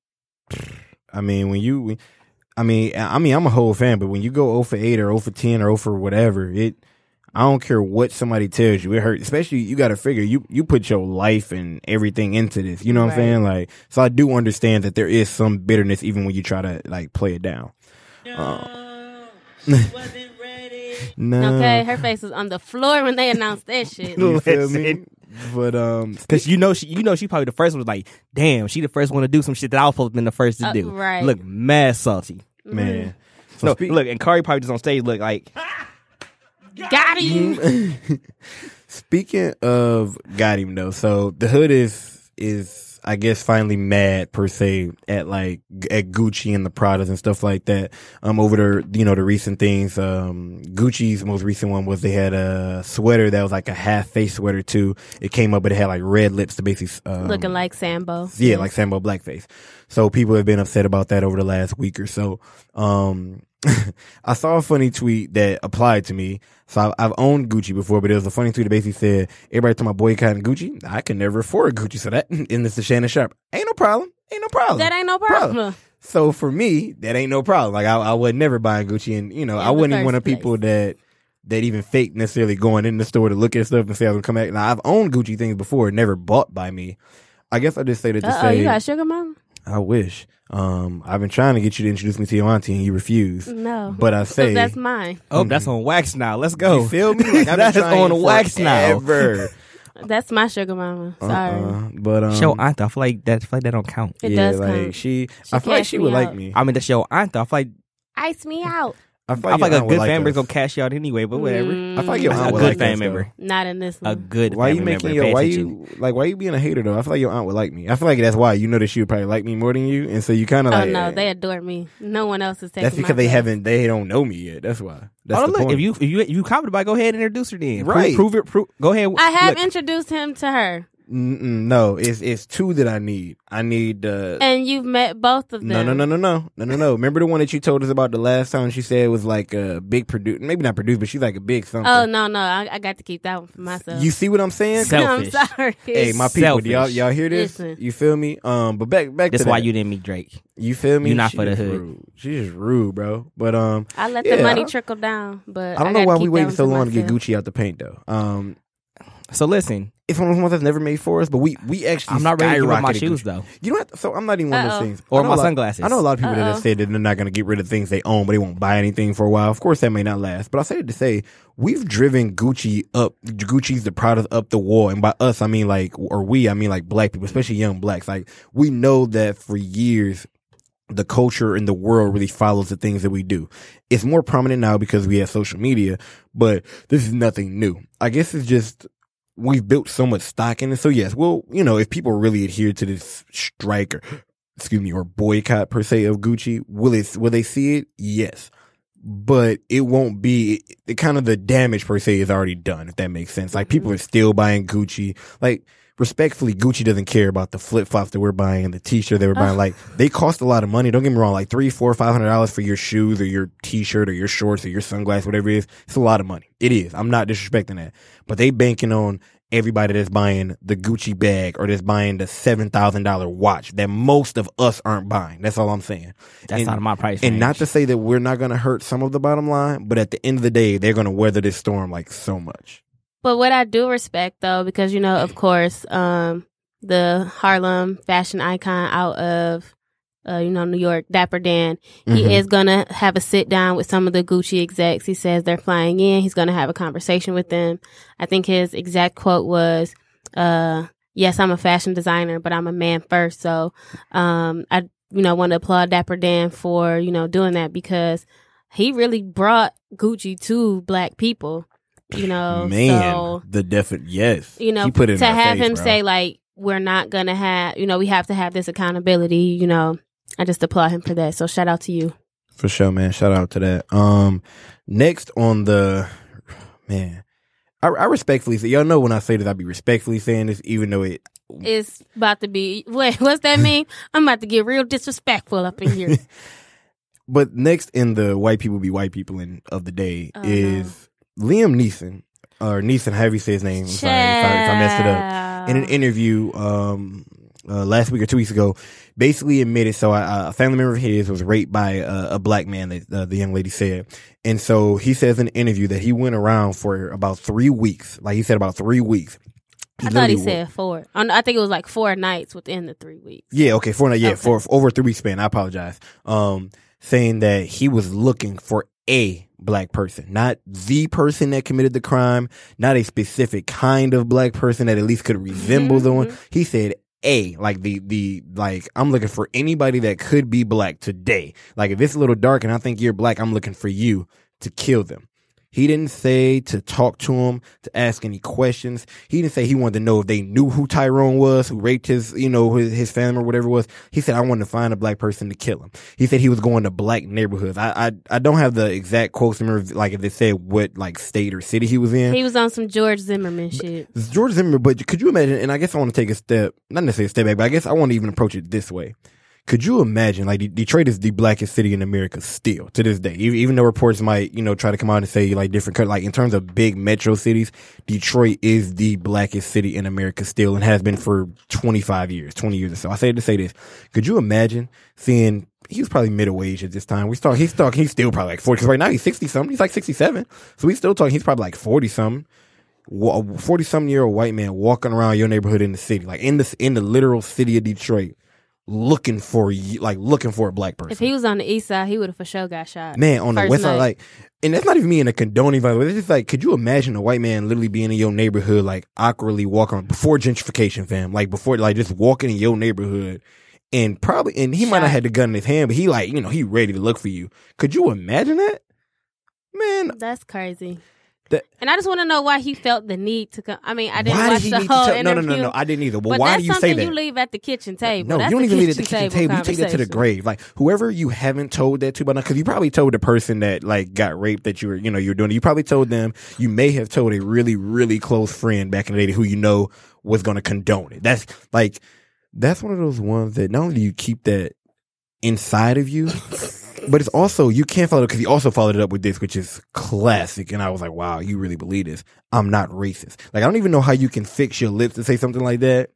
I mean, when you, I mean, I mean, I'm a whole fan, but when you go 0 for 8 or 0 for 10 or 0 for whatever, it, I don't care what somebody tells you, it hurts. Especially, you got to figure you you put your life and everything into this. You know what I'm saying? Like, so I do understand that there is some bitterness even when you try to like play it down. No, *laughs* okay, her face was on the floor when they announced that shit. You *laughs* feel me? But um, Cause you know she, you know she probably the first one was like, damn, she the first one to do some shit that I was supposed to been the first to Uh, do. right. Look, mad salty. man. So No, speak- look, and Cardi probably just on stage look like, Got him. *laughs* Speaking of got him though, so the hood is is I guess finally mad per se at like at Gucci and the Pradas and stuff like that. Um, over the you know the recent things. Um, Gucci's most recent one was they had a sweater that was like a half face sweater too. It came up, but it had like red lips to basically um, Looking like Sambo. yeah, like Sambo Blackface. So people have been upset about that over the last week or so. Um, I saw a funny tweet that applied to me. So I've, I've owned Gucci before, but it was a funny tweet that basically said, everybody talking about boycotting Gucci. I can never afford Gucci. So that, *laughs* and this is Shannon Sharpe. Ain't no problem. Ain't no problem. That ain't no Problem. problem. So for me, that ain't no problem. Like I, I would never buy Gucci, and you know, In I wasn't even one of people that that even fake necessarily going in the store to look at stuff and say I was gonna come back. Now I've owned Gucci things before, never bought by me. I guess I just say that to Uh oh, say you got sugar mama? I wish. Um, I've been trying to get you to introduce me to your auntie and you refuse. No. But I say that's mine. Oh, that's on wax now. Let's go. You feel me? Like, I've *laughs* That's trying on wax now. forever. *laughs* That's my sugar mama. Sorry. Uh-uh. But um, Show aunt. I feel like that. I feel like that don't count. It yeah, does like count. she, She I feel like she me would like me. I mean, that's your aunt. I feel like Ice me out. I feel I feel like a good would family us. gonna cash you out anyway. But whatever. Mm, I feel like your A aunt would good like family us, member. Not in this A good. Why you making member. your why you like why you being a hater though? I feel like your aunt would like me. I feel like that's why you know that she would probably like me more than you, and so you kind of Oh like no, they adore me. No one else is taking. that's my because they place. haven't they don't know me yet. That's why. That's oh, the look, point. if you if you if you comment by, go ahead and introduce her then. Right. Prove, it. Prove. Go ahead. I have Look, introduced him to her, no, it's it's two that I need. I need the. and you've met both of them. no, no, no, no, no, no, no, no. Remember the one that you told us about the last time? She said it was like a big producer, maybe not producer, but she's like a big something. Oh no, no, I, I got to keep that one for myself. You see what I'm saying? *laughs* No, I'm Selfish. sorry. hey, my people, do y'all y'all hear this? Listen. You feel me? Um, but back back That's to why that. you didn't meet Drake. you feel me? You're not for the hood. Rude. She's just rude, bro. But um, I let yeah, the money trickle down, but I don't know why we waited so long to get. Gucci out the paint though. Um, so listen, it's one of those ones that's never made for us, but we we actually. I'm not ready to give up my shoes though. You know what? So I'm not even one of Uh-oh. those things. Or my lot- sunglasses. I know a lot of people that Uh-oh. have said that they're not going to get rid of things they own, but they won't buy anything for a while. Of course, that may not last. But I say it to say we've driven Gucci up. Gucci's the product up the wall, and by us I mean like, or we I mean like black people, especially young blacks. Like we know that for years the culture in the world really follows the things that we do. It's more prominent now because we have social media, but this is nothing new. I guess it's just we've built so much stock in it. So yes, well, you know, if people really adhere to this strike or excuse me, or boycott per se of Gucci, will it will they see it? Yes. But it won't be the kind of the damage per se is already done, if that makes sense. Like people mm-hmm. are still buying Gucci. Like respectfully, Gucci doesn't care about the flip flops that we're buying and the t shirt that we're buying. Like *laughs* they cost a lot of money. Don't get me wrong. Like three, four, five hundred dollars for your shoes or your t shirt or your shorts or your sunglasses, whatever it is. It's a lot of money. It is. I'm not disrespecting that. But they banking on everybody that's buying the Gucci bag or that's buying the seven thousand dollar watch that most of us aren't buying. That's all I'm saying. That's And- not my price. And not to say that we're not going to hurt some of the bottom line, but at the end of the day, they're going to weather this storm like so much. But what I do respect though, because you know, of course, um, the Harlem fashion icon out of uh, you know, New York, Dapper Dan, he Mhm. is gonna have a sit down with some of the Gucci execs. He says they're flying in. He's gonna have a conversation with them. I think his exact quote was, uh, yes, I'm a fashion designer, but I'm a man first. So, um, I, you know, want to applaud Dapper Dan for, you know, doing that because he really brought Gucci to black people, you know, Man, so, the definite yes. you know, He put it to have face, him bro. say like, we're not gonna have, you know, we have to have this accountability, you know, I just applaud him for that. So shout out to you. For sure, man. Shout out to that. Um, next on the man, I, I respectfully say, y'all know when I say this, I be respectfully saying this, even though it. It's about to be, wait, *laughs* what's that mean? I'm about to get real disrespectful up in here. *laughs* But next in the white people be white people in of the day Oh, is Liam Neeson or Neeson, however you say his name. I'm sorry if I, if I messed it up. in an interview um uh, last week or two weeks ago, basically admitted so a, a family member of his was raped by a, a black man. That uh, the young lady said, and so he says in an interview that he went around for about three weeks. Like he said, about three weeks. I thought he literally said four. I I think it was like four nights within the three weeks. Yeah, okay, for yeah, Okay. for over three week span. I apologize. Um, saying that he was looking for a black person, not the person that committed the crime, not a specific kind of black person that at least could resemble mm-hmm. the one. He said a like the the like I'm looking for anybody that could be black today. Like if it's a little dark and I think you're black, I'm looking for you to kill them. He didn't say to talk to him, to ask any questions. He didn't say he wanted to know if they knew who Tyrone was, who raped his, you know, his, his family or whatever it was. He said, I wanted to find a black person to kill him. He said he was going to black neighborhoods. I, I, I don't have the exact quotes, remember, like if they said what, like state or city he was in. He was on some George Zimmerman shit. George Zimmerman, but could you imagine? And I guess I want to take a step, not necessarily a step back, but I guess I want to even approach it this way. Could you imagine, like, Detroit is the blackest city in America still to this day, even, though reports might, you know, try to come out and say like different, like in terms of big metro cities, Detroit is the blackest city in America still and has been for 25 years, 20 years or so. I say to say this. Could you imagine seeing he was probably middle age at this time. We start he's talking he's still probably like forty because right now he's sixty something. He's like sixty seven. So he's still talking. He's probably like forty something. Forty something year old white man walking around your neighborhood in the city, like in the in the literal city of Detroit, looking for you, like looking for a black person. If he was on the east side, he would have for sure got shot. man on the west side, like, and that's not even me in a condoning vibe. It's just like, could you imagine a white man literally being in your neighborhood, like awkwardly walking before gentrification, fam, like before, like just walking in your neighborhood, and probably, and he might not had the gun in his hand, but he like, you know, he ready to look for you. Could you imagine that, man? That's crazy. That- and I just want to know why he felt the need to come. I mean, I didn't why watch did he the need whole tell? No, interview. no, no, no. I didn't either. But, but why do you say something that? you leave at the kitchen table. No, That's you don't even leave it at the kitchen table. You take that to the grave. Like whoever you haven't told that to by now, because you probably told the person that like got raped that you were, you know, you're doing. it. You probably told them. You may have told a really, really close friend back in the day who you know was going to condone it. That's like that's one of those ones that not only do you keep that inside of you, *laughs* but it's also you can't follow it because he also followed it up with this, which is classic. And I was like, wow, you really believe this? I'm not racist. Like I don't even know how you can fix your lips to say something like that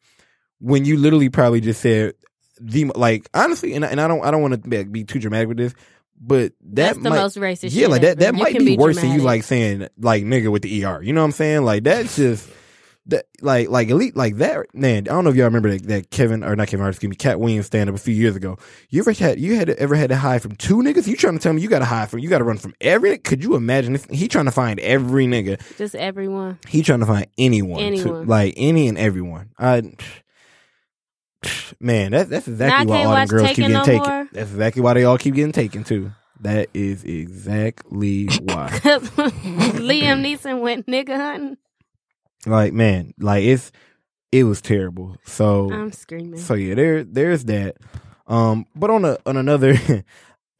when you literally probably just said the like honestly, and I, and I don't I don't want to be too dramatic with this, but that That's the most racist. yeah, like that that might can be, worse than you like saying like nigga with the er. You know what I'm saying? Like that's just. That like like elite like that man. I don't know if y'all remember that, that Kevin or not Kevin Hart, excuse me, Katt Williams stand up a few years ago. You ever had you had ever had to hide from two niggas? You trying to tell me you got to hide from you got to run from every? Could you imagine if he trying to find every nigga? Just everyone. He trying to find anyone, Anyone. like any and everyone. I, man, that, that's exactly why all them watch girls keep getting no taken. more. That's exactly why they all keep getting taken too. That is exactly why. *laughs* *laughs* Liam Neeson went nigga hunting. Like man, like it's it was terrible. So I'm screaming. so yeah, there there's that. Um, but on a on another. *laughs*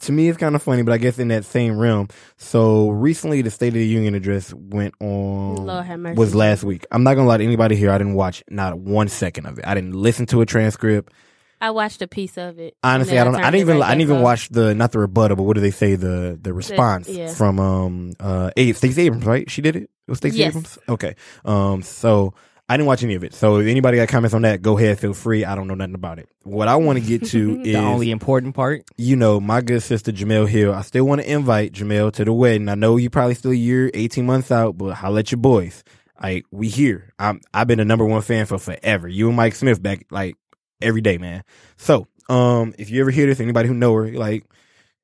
To me, it's kind of funny, but I guess in that same realm. So recently, the State of the Union address went on. Was last week. I'm not gonna lie to anybody here. I didn't watch not one second of it. I didn't listen to a transcript. I watched a piece of it. Honestly, I don't. then I didn't even. right I didn't even off. watch the not the rebuttal, but what do they say? The the response yeah. from um uh A- Stacey Abrams, right? She did it. Was Stacey Yes. Abrams. Okay. Um. So I didn't watch any of it. So if anybody got comments on that, go ahead. Feel free. I don't know nothing about it. What I want to get to *laughs* is The only important part. you know, my good sister Jemele Hill. I still want to invite Jemele to the wedding. I know you probably still a year, 18 months out, but holla at your boys. Like we here. I'm I've been a number one fan for forever. You and Mike Smith back like every day, man. So, um, if you ever hear this, anybody who know her, like,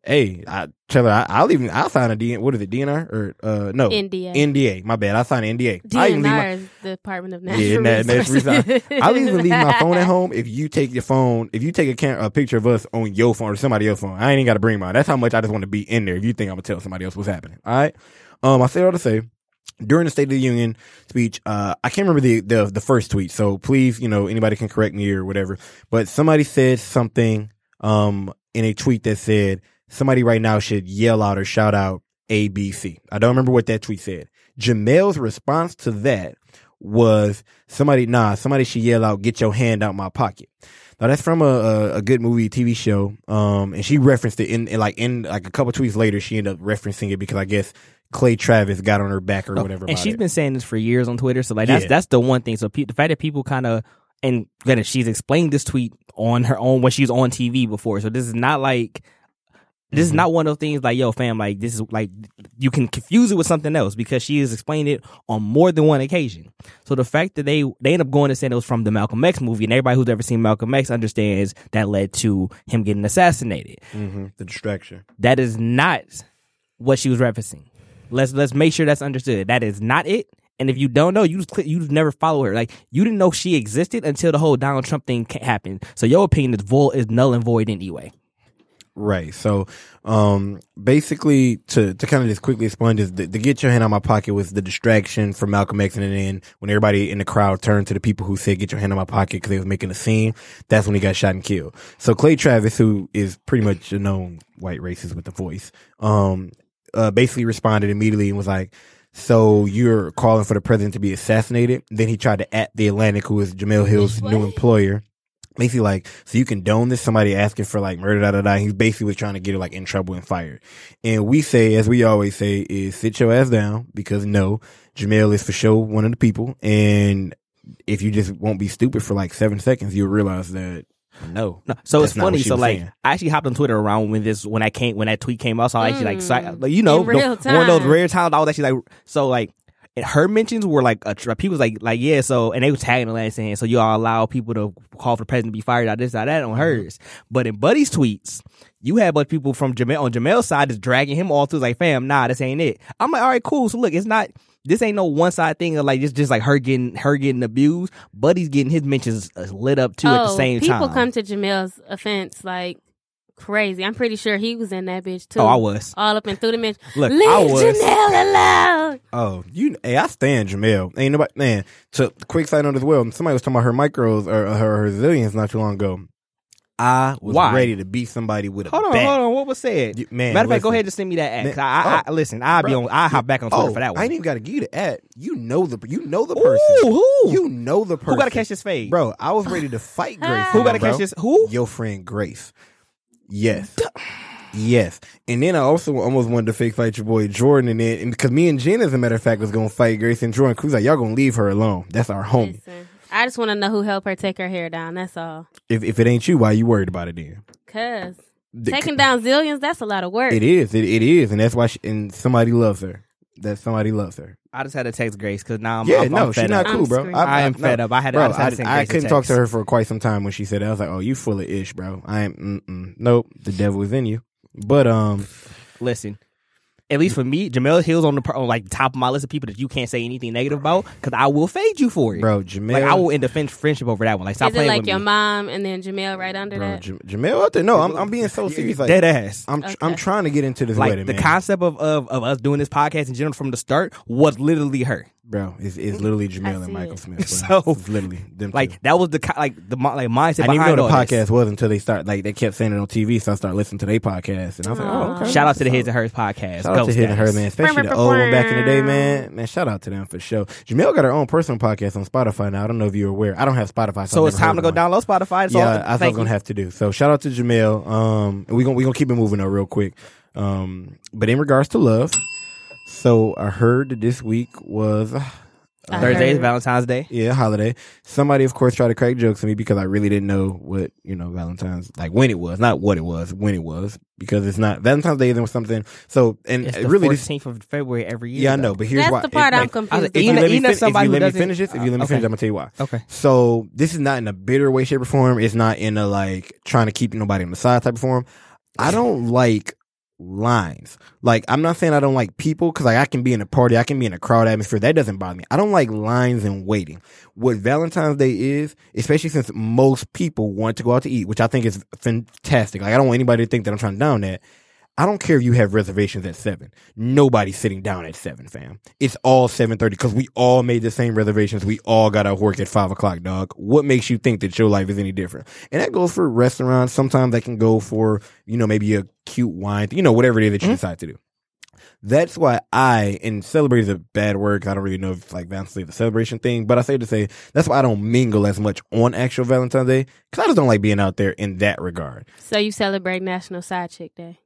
hey, I tell her I, I'll even I'll sign a DN. What is it, DNR or uh no NDA. NDA? My bad. I sign an NDA. I even leave my, DNR is the Department of Natural yeah, na- natural Resources. I'll even leave my phone at *laughs* home if you take your phone, if you take a, cam- a picture of us on your phone or somebody else's phone. I ain't even got to bring mine. That's how much I just want to be in there. If you think I'm gonna tell somebody else what's happening, all right. Um, I say all to say during the State of the Union speech, uh, I can't remember the, the the first tweet, so please, you know, anybody can correct me or whatever. But somebody said something um in a tweet that said somebody right now should yell out or shout out ABC. I don't remember what that tweet said. Jemele's response to that was somebody, nah, somebody should yell out, get your hand out my pocket. Now that's from a, a, a good movie, TV show. Um, and she referenced it in, in like in like a couple tweets later. She ended up referencing it because I guess Clay Travis got on her back or whatever. And she's it. been saying this for years on Twitter. So like that's Yeah. that's the one thing. So pe- the fact that people kind of and granted she's explained this tweet on her own when she was on TV before. So this is not like this is Mhm. not one of those things like yo fam like this is like you can confuse it with something else because she has explained it on more than one occasion. So the fact that they they end up going and saying it was from the Malcolm X movie and everybody who's ever seen Malcolm X understands that led to him getting assassinated. Mhm, the distraction. That is not what she was referencing. Let's let's make sure that's understood. That is not it. And if you don't know, you just click, you just never follow her. Like you didn't know she existed until the whole Donald Trump thing happened. So your opinion is vol is null and void anyway. Right. So, um, basically, to to kind of just quickly explain this, the, the "Get Your Hand Out My Pocket" was the distraction from Malcolm X, and then when everybody in the crowd turned to the people who said "Get your hand out my pocket" because they was making a scene, that's when he got shot and killed. So Clay Travis, who is pretty much a known white racist with a voice, um, uh, basically responded immediately and was like. So you're calling for the president to be assassinated? Then he tried to at the Atlantic, who is Jemele Hill's new employer basically like so you condone this somebody asking for like murder da da da He's basically was trying to get her like in trouble and fired and we say as we always say is sit your ass down because no Jemele is for sure one of the people and if you just won't be stupid for like seven seconds you'll realize that No, No, so That's it's funny. So like, saying. I actually hopped on Twitter around when this when I came when that tweet came out. So I actually like, so I, like, you know, Mm. In real the- one of those rare times I was actually like, so like. And her mentions were like a was like like yeah so and they were tagging the last saying so you all allow people to call for the president to be fired out this out that on Mm-hmm. hers. But in Buddy's tweets you had a bunch of people from Jemele on Jemele's side just dragging him all through like fam nah this ain't it. I'm like all right cool so look it's not this ain't no one side thing of like just just like her getting her getting abused. Buddy's getting his mentions uh, lit up too at the Oh, same people time. People come to Jemele's offense like crazy. I'm pretty sure he was in that bitch too. oh I was all up and through the bitch. Look, Leave I was- Jemele alone. Oh, you, hey, I stand Jemele. Ain't nobody, man. To quick side note as well. Somebody was talking about her micros or her, her zillions not too long ago. I was Why? ready to beat somebody with a Hold on, bat. hold on. What was said? You- man, Matter of fact, go ahead and send me that ad. 'cause Man, I, I, I, oh, listen, I'll be on. I'll hop back on Twitter Oh, for that one. I ain't even got to give you the ad. You know the, you know the Ooh, person. who? You know the person. who got to catch this fade? Bro, I was ready to fight Grace. Who got to catch this? Who? Your friend Grace. Yes. Yes. And then I also almost wanted to fake fight your boy Jordan in it. and because me and Jen, as a matter of fact, was gonna fight Grace and Jordan. Cause like, y'all gonna leave her alone. That's our homie. Listen, I just want to know who helped her take her hair down. That's all. If if it ain't you, why you worried about it then? Cause The- taking down zillions, that's a lot of work. It is. It, it is, and that's why. She, and somebody loves her. That somebody loves her. I just had to text Grace because now I'm. yeah, I'm, no, I'm she's not up. cool, I'm bro. screaming. I am no. fed up. I had. Bro, I, just had I, to send I Grace a couldn't talk to her for quite some time when she said that. I was like, "Oh, you full of ish, bro." I am. Mm-mm. Nope, the devil is in you. But um, Listen, at least for me, Jemele Hill's on the on like top of my list of people that you can't say anything negative about because I will fade you for it. bro, Jemele, like I will end a fin- friendship over that one. Like stop Is it playing like with your me. mom and then Jemele right under bro, that? Jam- Jemele out there. No, I'm I'm being so *laughs* serious. Like, Dead ass. I'm tr- Okay. I'm trying to get into this like wedding, the man. concept of, of of us doing this podcast in general from the start was literally her. Bro, it's, it's literally Jemele and Michael it. Smith. Bro. *laughs* So, it's literally them. Like two. that was the like the mi- like mindset I didn't even know the all this. podcast was until they start. Like they kept saying it on TV, so I started listening to their podcast, and I was like, "Oh, okay." Shout out to the His and Hers podcast. Shout out to Ghost Hit and Her, Guys. man. Especially the old one back in the day, man. Man, shout out to them for sure. Jemele got her own personal podcast on Spotify now. I don't know if you're aware. I don't have Spotify, so, So it's time to go one. download Spotify. So Yeah, I thought I thank was gonna have to do. So shout out to Jemele. Um, we gonna we gonna keep it moving though, real quick. Um, but in regards to love, so I heard that this week was. uh, Thursday is heard. Valentine's Day. Yeah, holiday. Somebody, of course, tried to crack jokes at me because I really didn't know what you know Valentine's like when it was, not what it was, when it was, because it's not Valentine's Day. Then was something. So and It's it the really, this, 14th of February every year. yeah, I know. But here's That's why. the part it, I'm like, confused. if you Even- let me, even fin- somebody if you who let me doesn't- finish this, if you let me uh, finish. I'm gonna tell you why. Okay. So this is not in a bitter way, shape, or form. It's not in a like trying to keep nobody on the side type of form. I don't like lines. Like I'm not saying I don't like people because like I can be in a party, I can be in a crowd atmosphere. That doesn't bother me. I don't like lines and waiting. What Valentine's Day is, especially since most people want to go out to eat, which I think is fantastic. Like I don't want anybody to think that I'm trying to down that. I don't care if you have reservations at seven. Nobody's sitting down at seven, fam. It's all seven thirty because we all made the same reservations. We all got out work at five o'clock, dog. What makes you think that your life is any different? And that goes for restaurants. Sometimes that can go for you know maybe a cute wine, you know whatever it is that you mm-hmm. decide to do. That's why I and celebrate is a bad word. 'cause I don't really know if like Valentine's Day a celebration thing, but I say to say that's why I don't mingle as much on actual Valentine's Day because I just don't like being out there in that regard. So you celebrate National Side Chick Day?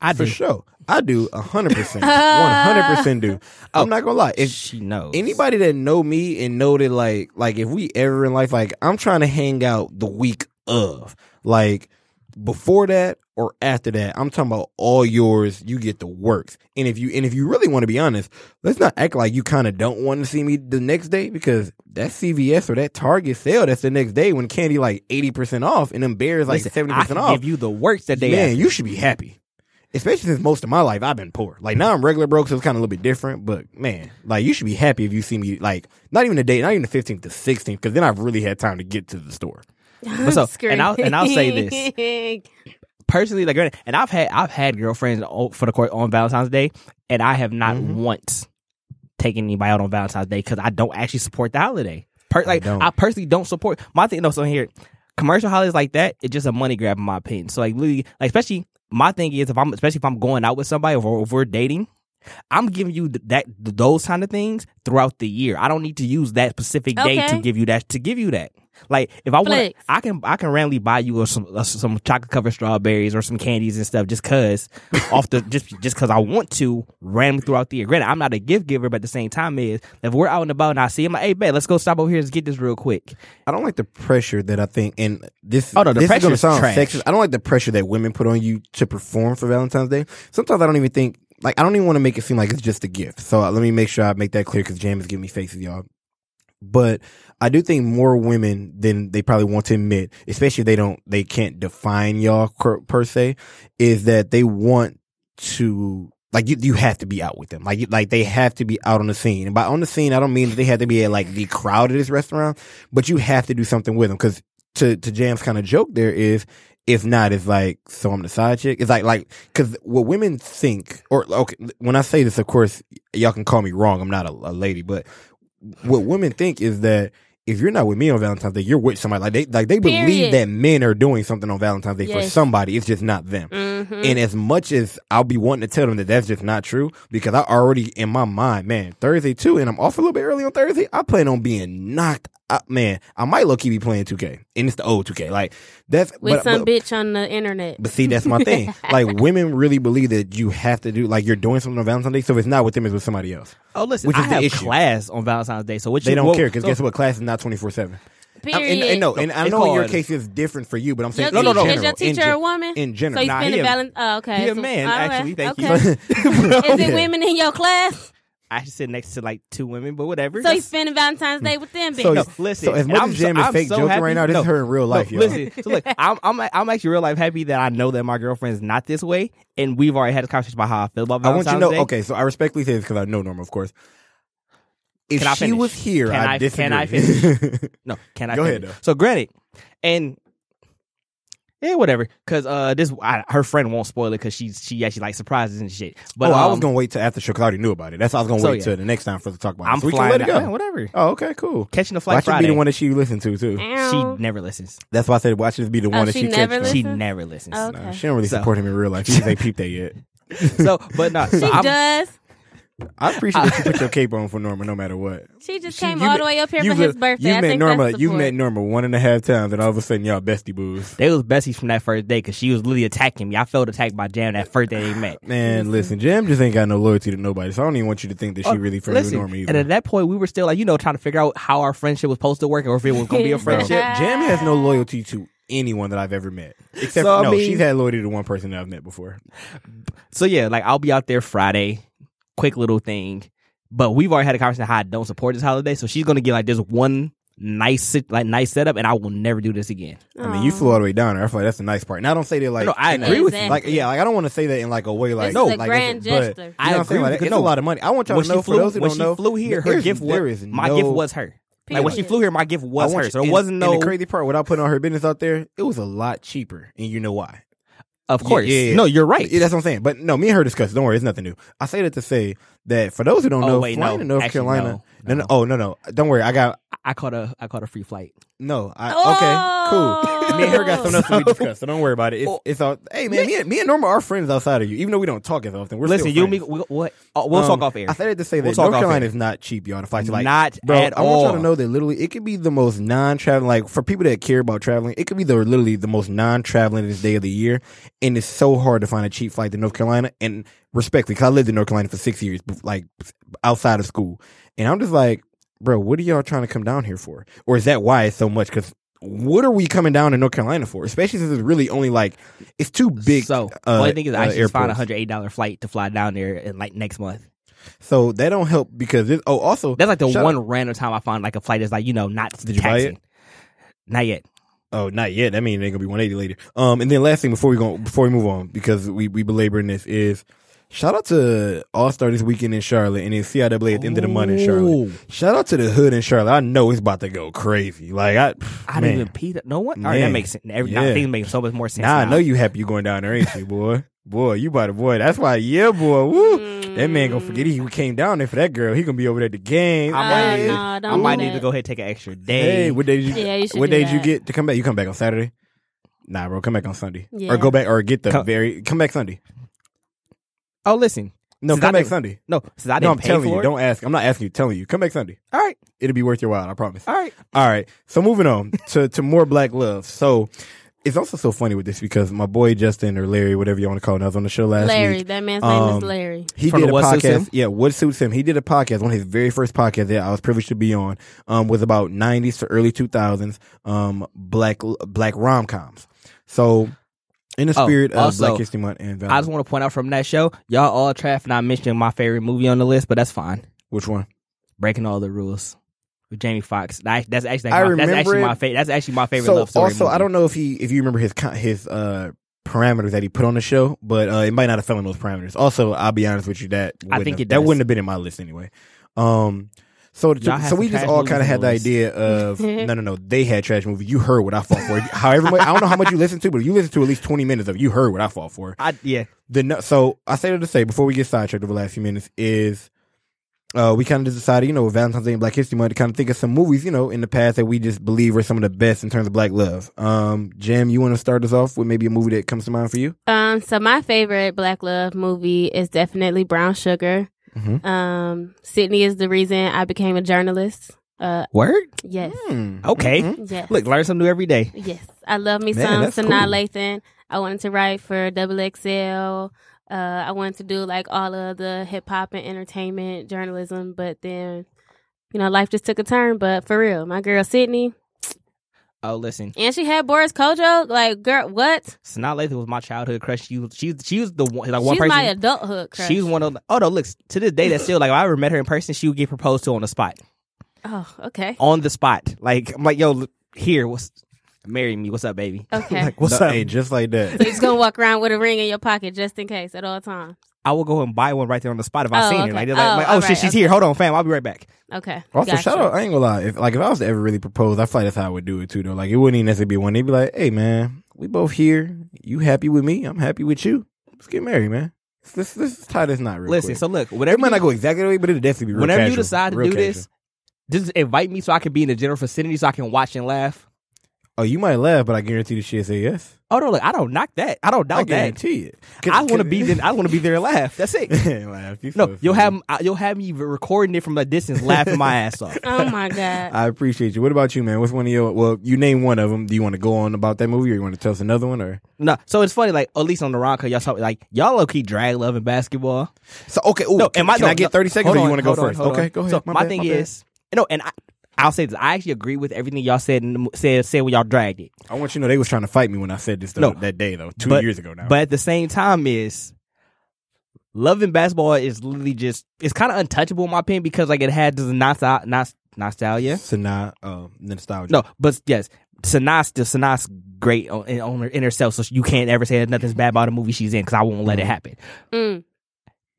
I For do. sure. I do a hundred percent. *laughs* One hundred percent do. I'm oh, not gonna lie. If she knows anybody that know me and know that like like if we ever in life like I'm trying to hang out the week of like before that or after that, I'm talking about all yours, you get the works. And if you and if you really want to be honest, let's not act like you kind of don't want to see me the next day because that CVS or that Target sale that's the next day when candy like 80% off and them bears like Listen, 70% I can off. give you the works that they Man, have. you should be happy. Especially since most of my life I've been poor. Like now I'm regular broke, so it's kind of a little bit different. But man, like you should be happy if you see me like not even the day, not even the 15th to 16th, because then I've really had time to get to the store. What's up? And I'll- and I'll say this. *laughs* personally like and I've had I've had girlfriends for the court on Valentine's Day, and I have not Mhm. once taken anybody out on Valentine's Day because I don't actually support the holiday. Per- like don't. I personally don't support my thing. No, so here, commercial holidays like that, it's just a money grab in my opinion. So like literally, like especially my thing is if I'm especially if I'm going out with somebody or if we're dating. I'm giving you that those kind of things throughout the year. I don't need to use that specific day to give you that to give you that. Like if I want, Flex. I can I can randomly buy you a, some a, some chocolate covered strawberries or some candies and stuff just cause *laughs* off the just just cause I want to randomly throughout the year. Granted, I'm not a gift giver, but at the same time is if we're out and about and I see him like, hey, bet, let's go stop over here and get this real quick. I don't like the pressure that I think, and this, Oh, no, the this is going to sound trash. sexist. I don't like the pressure that women put on you to perform for Valentine's Day. Sometimes I don't even think, like, I don't even want to make it seem like it's just a gift. So uh, let me make sure I make that clear because Jam is giving me faces, y'all. But I do think more women than they probably want to admit, especially if they don't, they can't define y'all per, se, is that they want to like you, you have to be out with them. Like, like they have to be out on the scene. And by on the scene, I don't mean that they have to be at like the crowd of this restaurant, but you have to do something with them. Cause to, to Jam's kind of joke there is, if not, it's like, so I'm the side chick. It's like, like, cause what women think, or okay, when I say this, of course, y'all can call me wrong. I'm not a, a lady, but what women think is that if you're not with me on Valentine's Day, you're with somebody. Like they, like they believe that men are doing something on Valentine's Day for somebody. It's just not them. Mhm. And as much as I'll be wanting to tell them that that's just not true, because I already in my mind, man, Thursday too, and I'm off a little bit early on Thursday. I plan on being knocked out, man. I might low key be playing 2K, and it's the old 2K. Like that's with but, some but, bitch on the internet. but see, that's my thing. *laughs* like women really believe that you have to do like you're doing something on Valentine's Day, so if it's not with them, it's with somebody else. Oh, listen, Which I is the have issue. class on Valentine's Day, so what They you don't what- care because so- guess what? Class is not 24 seven. Period. And, and no, and I It's know in your case it's different for you, but I'm saying Your in no, no. general, is your teacher gen- a woman? in general, So general. you Nah, spend he a a- balance. Oh, okay. he a man, all right, actually. Thank you. *laughs* Is it women in your class? I should sit next to like two women, but whatever. So you That's- spending Valentine's Day mm. with them, bitch? So, No, listen. so if and much I'm Jam is I'm fake so joking happy- right now, this no, is her in real life, no, y'all. Listen, so look, *laughs* I'm, I'm I'm actually real life happy that I know that my girlfriend is not this way, and we've already had this conversation about how I feel about Valentine's I want you to know. Day. Okay, so I respectfully say this because I know Norma, of course. If Can I she finish? was here, Can I I- disagree. can I finish? *laughs* No, can I? Go finish? ahead, though. So granted, and yeah, whatever. Because uh, this I, her friend won't spoil it because she she actually likes surprises and shit. But oh, I was um, gonna wait till after show because I already knew about it. That's why I was gonna So, wait yeah. till the next time for us to talk about I'm it. So we can flying. let it go. yeah, whatever. Oh, okay, cool. Catching the Why flight should be the one that she listened to too? she never listens. That's why I said watch this be the Oh, one that she she never catch. She never listens. Oh, Nah, Okay. she don't really So- support him in real life. She just ain't peeped that yet. *laughs* So, but no, so She I'm, does. I appreciate that you put your cape on for Norma, no matter what. She just She- came all met- the way up here for met- his birthday. You I met think Norma. You support. met Norma one and a half times, and all of a sudden y'all bestie boos. They was besties from that first day because she was literally attacking me. I felt attacked by Jam that first day they met. *sighs* Man, listen, Jam just ain't got no loyalty to nobody, so I don't even want you to think that she oh, really friends with Oh, Listen, Norma and at that point, we were still like, you know, trying to figure out how our friendship was supposed to work or if it was going to be a *laughs* Bro, friendship. Jam has no loyalty to anyone that I've ever met, except So, I no, mean- she's had loyalty to one person that I've met before. So yeah, like I'll be out there Friday, quick little thing. But we've already had a conversation how I don't support this holiday, so she's gonna get like this one nice like nice setup, and I will never do this again. I mean, you flew all the way down there. I feel like that's the nice part. And I don't say that like No, I in a- agree with you. Like, yeah, like I don't want to say that in like a way like This no, is a like grand it's- but, you know I agree? Like, with you. it's No. a lot of money. I want y'all to know she for those who when don't she know, flew here, her there's- gift was there is my gift was her. Like when she flew here, my gift was want her. you- So there wasn't no. And the crazy part, without putting on her business out there, it was a lot cheaper, and you know why? Of course, Yeah, yeah, yeah. no, you're right. That's what I'm saying. But no, me and her discussed. Don't worry, it's nothing new. I say that to say that for those who don't Oh, know, wait, flying no. to North Actually, Carolina. no. No, no, No. oh no, no. Don't worry, I got I caught a I caught a free flight. no. I, Oh. okay, cool. *laughs* Me and her got something else to be *laughs* So- discussed, so don't worry about it. It's, Oh. it's all. Hey man, me and, me and Norma are friends outside of you, even though we don't talk as often. We're Listen, still you and me, friends. we, what? Oh, we'll Um, talk off air. I said it to say that We'll talk North Carolina is not cheap, y'all. To fly to like, Not bro. at I want y'all all. to know that literally it could be the most non-traveling. Like for people that care about traveling, it could be the literally the most non-traveling this day of the year, and it's so hard to find a cheap flight to North Carolina. And respectfully, because I lived in North Carolina for six years, like outside of school, and I'm just like, bro, what are y'all trying to come down here for? Or is that why it's so much? Because what are we coming down to North Carolina for? Especially since it's really only like it's too big. so uh, only thing is, I uh, should just find a hundred eight dollar flight to fly down there in like next month. So that don't help because it, oh, also That's like the one random time I find like a flight that's like you know not Did you buy taxing. Not yet. Oh, not yet. That means it ain't gonna be 180 later. Um, and then last thing before we go, before we move on, because we we belaboring this is shout out to All Star this weekend in Charlotte, and then CIAA at the end of the month in Charlotte. Shout out to the hood in Charlotte. I know it's about to go crazy. Like I, I man. didn't even pee that. No one. All right, that Man. makes sense. Every Yeah. things make so much more sense. Nah, I know you happy you going down there, ain't you, boy? Boy, you about to boy. That's why, yeah, boy. Woo. That man gonna forget he came down there for that girl. He gonna be over there at the game. I Uh, might, need, no, I don't might do need to go ahead and take an extra day. Hey, what day did you? Yeah, you should what do day did you that. get to come back? You come back on Saturday? Nah, bro, come back on Sunday Yeah. or go back or get the Come- very come back Sunday. Oh, listen. No, Since come I back didn't- Sunday. No, since I didn't No, I'm pay telling for you. it. Don't ask. I'm not asking you. Telling you. Come back Sunday. All right, It'll be worth your while. I promise. all right. All right. So moving on to to more black love. So it's also so funny with this because my boy Justin or Larry, whatever you want to call him, I was on the show last week. Larry. week. That man's name Um, is Larry. He From did the a What Suits podcast. Him? Yeah, what suits him. He did a podcast. One of his very first podcasts that I was privileged to be on um, was about '90s to early 2000s um, black black rom coms. So in the Oh, spirit of also, Black History Month and I just want to point out from that show, y'all all trash for not mentioning my favorite movie on the list, but that's fine. which one? Breaking all the rules with Jamie Foxx. That, that's actually I my, that's actually it. my favorite. That's actually my favorite so love story. also, movie. I don't know if he if you remember his his uh parameters that he put on the show, but uh it might not have fell in those parameters. Also, I'll be honest with you that I wouldn't think have- that does. wouldn't have been in my list anyway. Um. So, to- so we just all kind of had the the idea of *laughs* no, no, no. They had trash movie. You heard what I fought for. However, much, I don't know how much you listened to, but you listened to at least twenty minutes of. it, You heard what I fought for. I, yeah, The so I say that to say before we get sidetracked over the last few minutes is uh, we kind of just decided, you know, with Valentine's Day and Black History Month, to kind of think of some movies, you know, in the past that we just believe are some of the best in terms of black love. Um, Jam, you want to start us off with maybe a movie that comes to mind for you? Um, so my favorite Black Love movie is definitely Brown Sugar. Mhm. Um, Sydney is the reason I became a journalist. Uh, word. yes, Hmm. Okay, Mhm. yes, look, learn something new every day. yes. I love me Man, some Sanaa cool. Lathan. I wanted to write for Double XL. Uh, I wanted to do like all of the hip hop and entertainment journalism, but then, you know, life just took a turn. But for real, my girl Sydney, Oh, listen, and she had Boris Kodjoe. Like, girl, what? Sanaa Lathan was my childhood crush. She was, she, she was the one, like one She's person. my adulthood crush. She was one of the. Oh no, look to this day that's still like if I ever met her in person, she would get proposed to on the spot, Oh, okay. on the spot. Like I'm like, yo, look, here, what's marry me? What's up, baby? Okay. *laughs* like, what's No, up? Hey, just like that. So you're just gonna walk around with a ring in your pocket just in case at all times. I will go and buy one right there on the spot if I Oh, seen okay. her. Like, they're like, Oh, like, oh all shit, right, she's okay. here. Hold on, fam. I'll be right back. Okay. Also, gotcha. shout out. I ain't gonna lie. If like if I was to ever really propose, I feel like that's how I would do it too. Though, like it wouldn't even necessarily be one. They'd be like, "Hey, man, we both here. You happy with me? I'm happy with you. Let's get married, man. Let's let's, let's this knot real Listen, quick." so look, it whatever might you, not go exactly the way, but it'll definitely be real whenever you decide to Real do this, just invite me so I can be in the general vicinity so I can watch and laugh. Oh, you might laugh, but I guarantee the shit say yes. Oh no, look, I don't knock that. I don't I doubt that. guarantee it. I want to be there. I want to be there and laugh. That's it. *laughs* laugh. You No, you'll funny. have you'll have me recording it from a distance, laughing my ass off. *laughs* Oh my god. I appreciate you. What about you, man? What's one of your? Well, you name one of them. Do you want to go on about that movie, or you want to tell us another one, or? No, so it's funny, like at least on the Ron, cause y'all talk, like y'all low key drag Love and Basketball. So okay, ooh, No, can, and my can I get thirty seconds, hold or you want to go on, first? okay, on. go ahead. So my, bad, thing bad. is, no, and I, I'll say this. I actually agree with everything y'all said in said said when y'all dragged it. I want you to know they was trying to fight me when I said this though, No. that day though, two But- years ago now. But at the same time, is Love and Basketball is literally just it's kind of untouchable in my opinion because like it had this nostalgia, nos- nostalgia. Sanaa, uh, nostalgia. No, but yes, Sanaa still Sanaa's great on, in, on her, in herself, so you can't ever say that nothing's bad about the movie she's in because I won't let it Mhm. happen. Mm.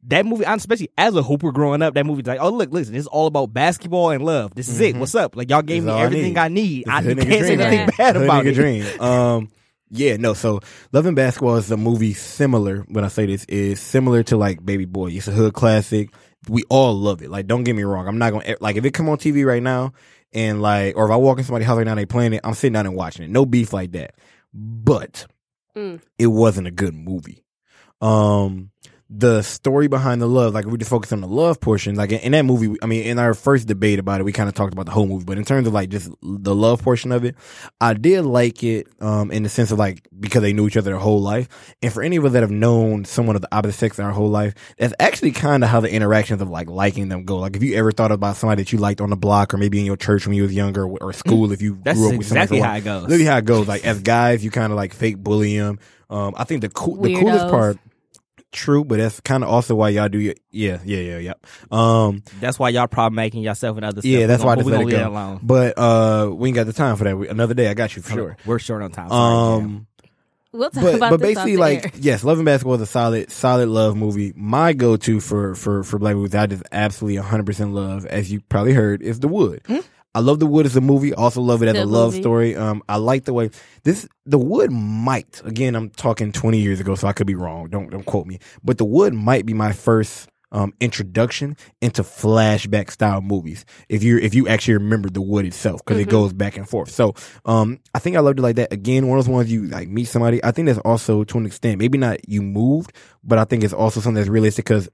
That movie, especially as a hooper growing up, that movie's like, oh look, listen, this is all about basketball and love. This is it. Mhm. What's up? Like y'all gave This me is all I everything need. I need. I is you hood nigga can't say dream. anything right bad Hood about nigga it. dream. Um, yeah, no. So, Love and Basketball is a movie similar. When I say this, is similar to like Baby Boy. It's a hood classic. We all love it. Like, don't get me wrong. I'm not gonna like if it come on TV right now and like, or if I walk in somebody's house right now and they playing it, I'm sitting down and watching it. No beef like that. But Mm. it wasn't a good movie. Um, the story behind the love, like we just focus on the love portion. Like in, in that movie, I mean, in our first debate about it, we kind of talked about the whole movie. But in terms of like just the love portion of it, I did like it. Um, in the sense of like because they knew each other their whole life, and for any of us that have known someone of the opposite sex in our whole life, that's actually kind of how the interactions of like liking them go. Like if you ever thought about somebody that you liked on the block, or maybe in your church when you was younger, or, or school, if you That's grew up with somebody for a exactly while. how it goes. Literally how it goes. Like as guys, you kind of like fake bully them. Um, I think the cool, the coolest part, true, but that's kind of also why y'all do your, yeah, yeah, yeah, yeah. Um, That's why y'all problem making yourself and other stuff. yeah, We that's why I gonna- just let it leave go. alone. But uh, we ain't got the time for that. We, another day, I got you for sure. We're short on time. Sorry, Jam. Um, We'll talk but about but this basically, like air. yes, Love and Basketball is a solid solid love movie. My go to for for for black movies, I just absolutely 100 percent love. As you probably heard, is The Wood. Hmm? I love The Wood as a movie. Also love it as a love movie. story. Um, I like the way this The Wood might again. I'm talking 20 years ago, so I could be wrong. Don't don't quote me. But The Wood might be my first um introduction into flashback style movies. If you if you actually remember The Wood itself, because it Mhm. goes back and forth. So um, I think I loved it like that. Again, one of those ones you like meet somebody. I think that's also to an extent, maybe not you moved, but I think it's also something that's realistic because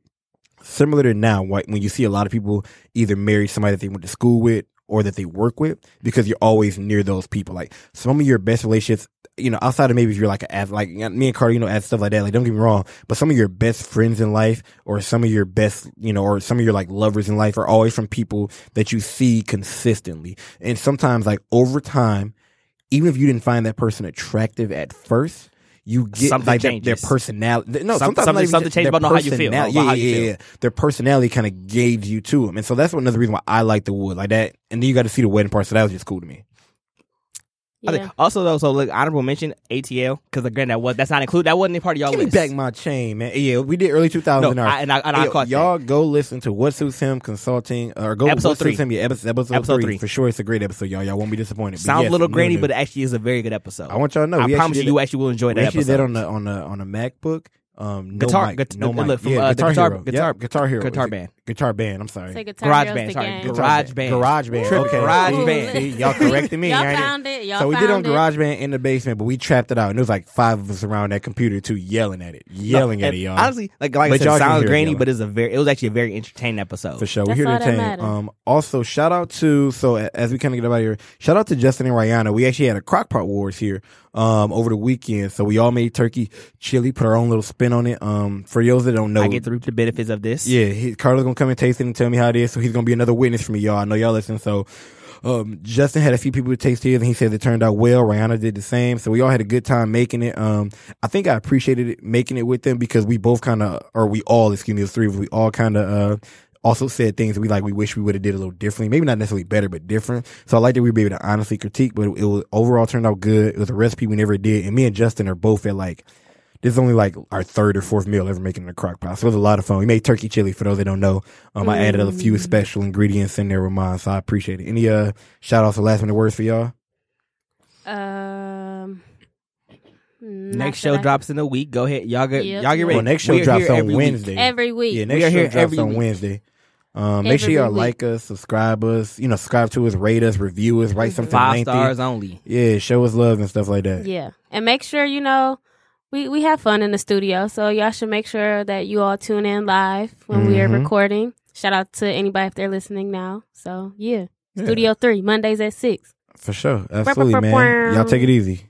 similar to now, when you see a lot of people either marry somebody that they went to school with or that they work with, because you're always near those people. Like some of your best relationships, you know, outside of maybe if you're like a, ath- like me and Carter, you know, add stuff like that. Like don't get me wrong, but some of your best friends in life, or some of your best, you know, or some of your like lovers in life, are always from people that you see consistently. And sometimes, like over time, even if you didn't find that person attractive at first. You get Something like their, their personality. No, Some- sometimes something- something changes about how you feel, about Yeah, how you yeah, feel. yeah. Their personality kind of gauge you to them, and so that's another reason why I like the wood like that. And then you got to see the wedding part, so that was just cool to me. I Yeah. think also though, so look, honorable mention ATL because again that was that's not included. That wasn't a part of y'all Give me back my chain, man. Yeah, we did early 2000s. No, in I- and I- and I Hey, caught y'all go listen to what suits him consulting or go Episode what Suits three. Him, yeah, episode, episode, Episode three. three. for sure. It's a great episode, y'all. Y'all won't be disappointed. Sounds yes, a little you grainy, but it actually is a very good episode. I want y'all to know. I we promise you, you actually will enjoy we that actually episode. did on the on the on a MacBook. Um, no Guitar- mic, guit- no look, from, yeah, uh, guitar, guitar- hero. guitar- Yep, guitar hero, guitar band. Guitar band. I'm sorry. Say Guitar Garage band, sorry, game. garage Garage band. Garage band. Tripping. Okay. Garage See, band. see, *laughs* y'all corrected me. *laughs* Y'all found it. Y'all so we did on. Garage Band in the basement, but we trapped it out, and there was like five of us around that computer too, yelling at it, yelling No, at it, y'all. Honestly, like like I said, it sounds hear it grainy, yelling. but it's a very it was actually a very entertaining episode. For sure, we're here to entertain. Um, also, shout out to so as we kind of get out of here, shout out to Justin and Rihanna. We actually had a crockpot wars here um over the weekend, so we all made turkey chili, put our own little spin on it. Um, for those that don't know, I get through the benefits of this. yeah, he, Carlos gonna come and taste it and tell me how it is. So he's gonna be another witness for me, y'all. I know y'all listen. So, um, Justin had a few people to taste his, and he said it turned out well. Rihanna did the same. So we all had a good time making it. Um, I think I appreciated it making it with them because we both kind of, or we all, excuse me, the three of us, we all kind of, uh, also said things we like we wish we would have did a little differently. Maybe not necessarily better, but different. So I like that we were able to honestly critique, but it, it was overall turned out good. It was a recipe we never did, and me and Justin are both at like this is only like our third or fourth meal ever making in a crock pot. So it was a lot of fun. We made turkey chili for those that don't know. Um, I added a few special ingredients in there with mine, so I appreciate it. Any uh shout outs or last minute words for y'all? Um, Next show drops in a week. Go ahead, y'all get Yep. y'all get ready. Well, next show We are drops on every week. Wednesday. every week. yeah, We next are show here drops every on week. Wednesday. Um, make sure y'all week. like us, subscribe us, you know, subscribe to us, rate us, review us, write something Five lengthy. stars only. Yeah, show us love and stuff like that. Yeah, and make sure you know we we have fun in the studio, so y'all should make sure that you all tune in live when we are Mhm. recording. Shout out to anybody if they're listening now. So yeah, Yeah. Studio Three Mondays at six. For sure. Absolutely, man. Y'all take it easy.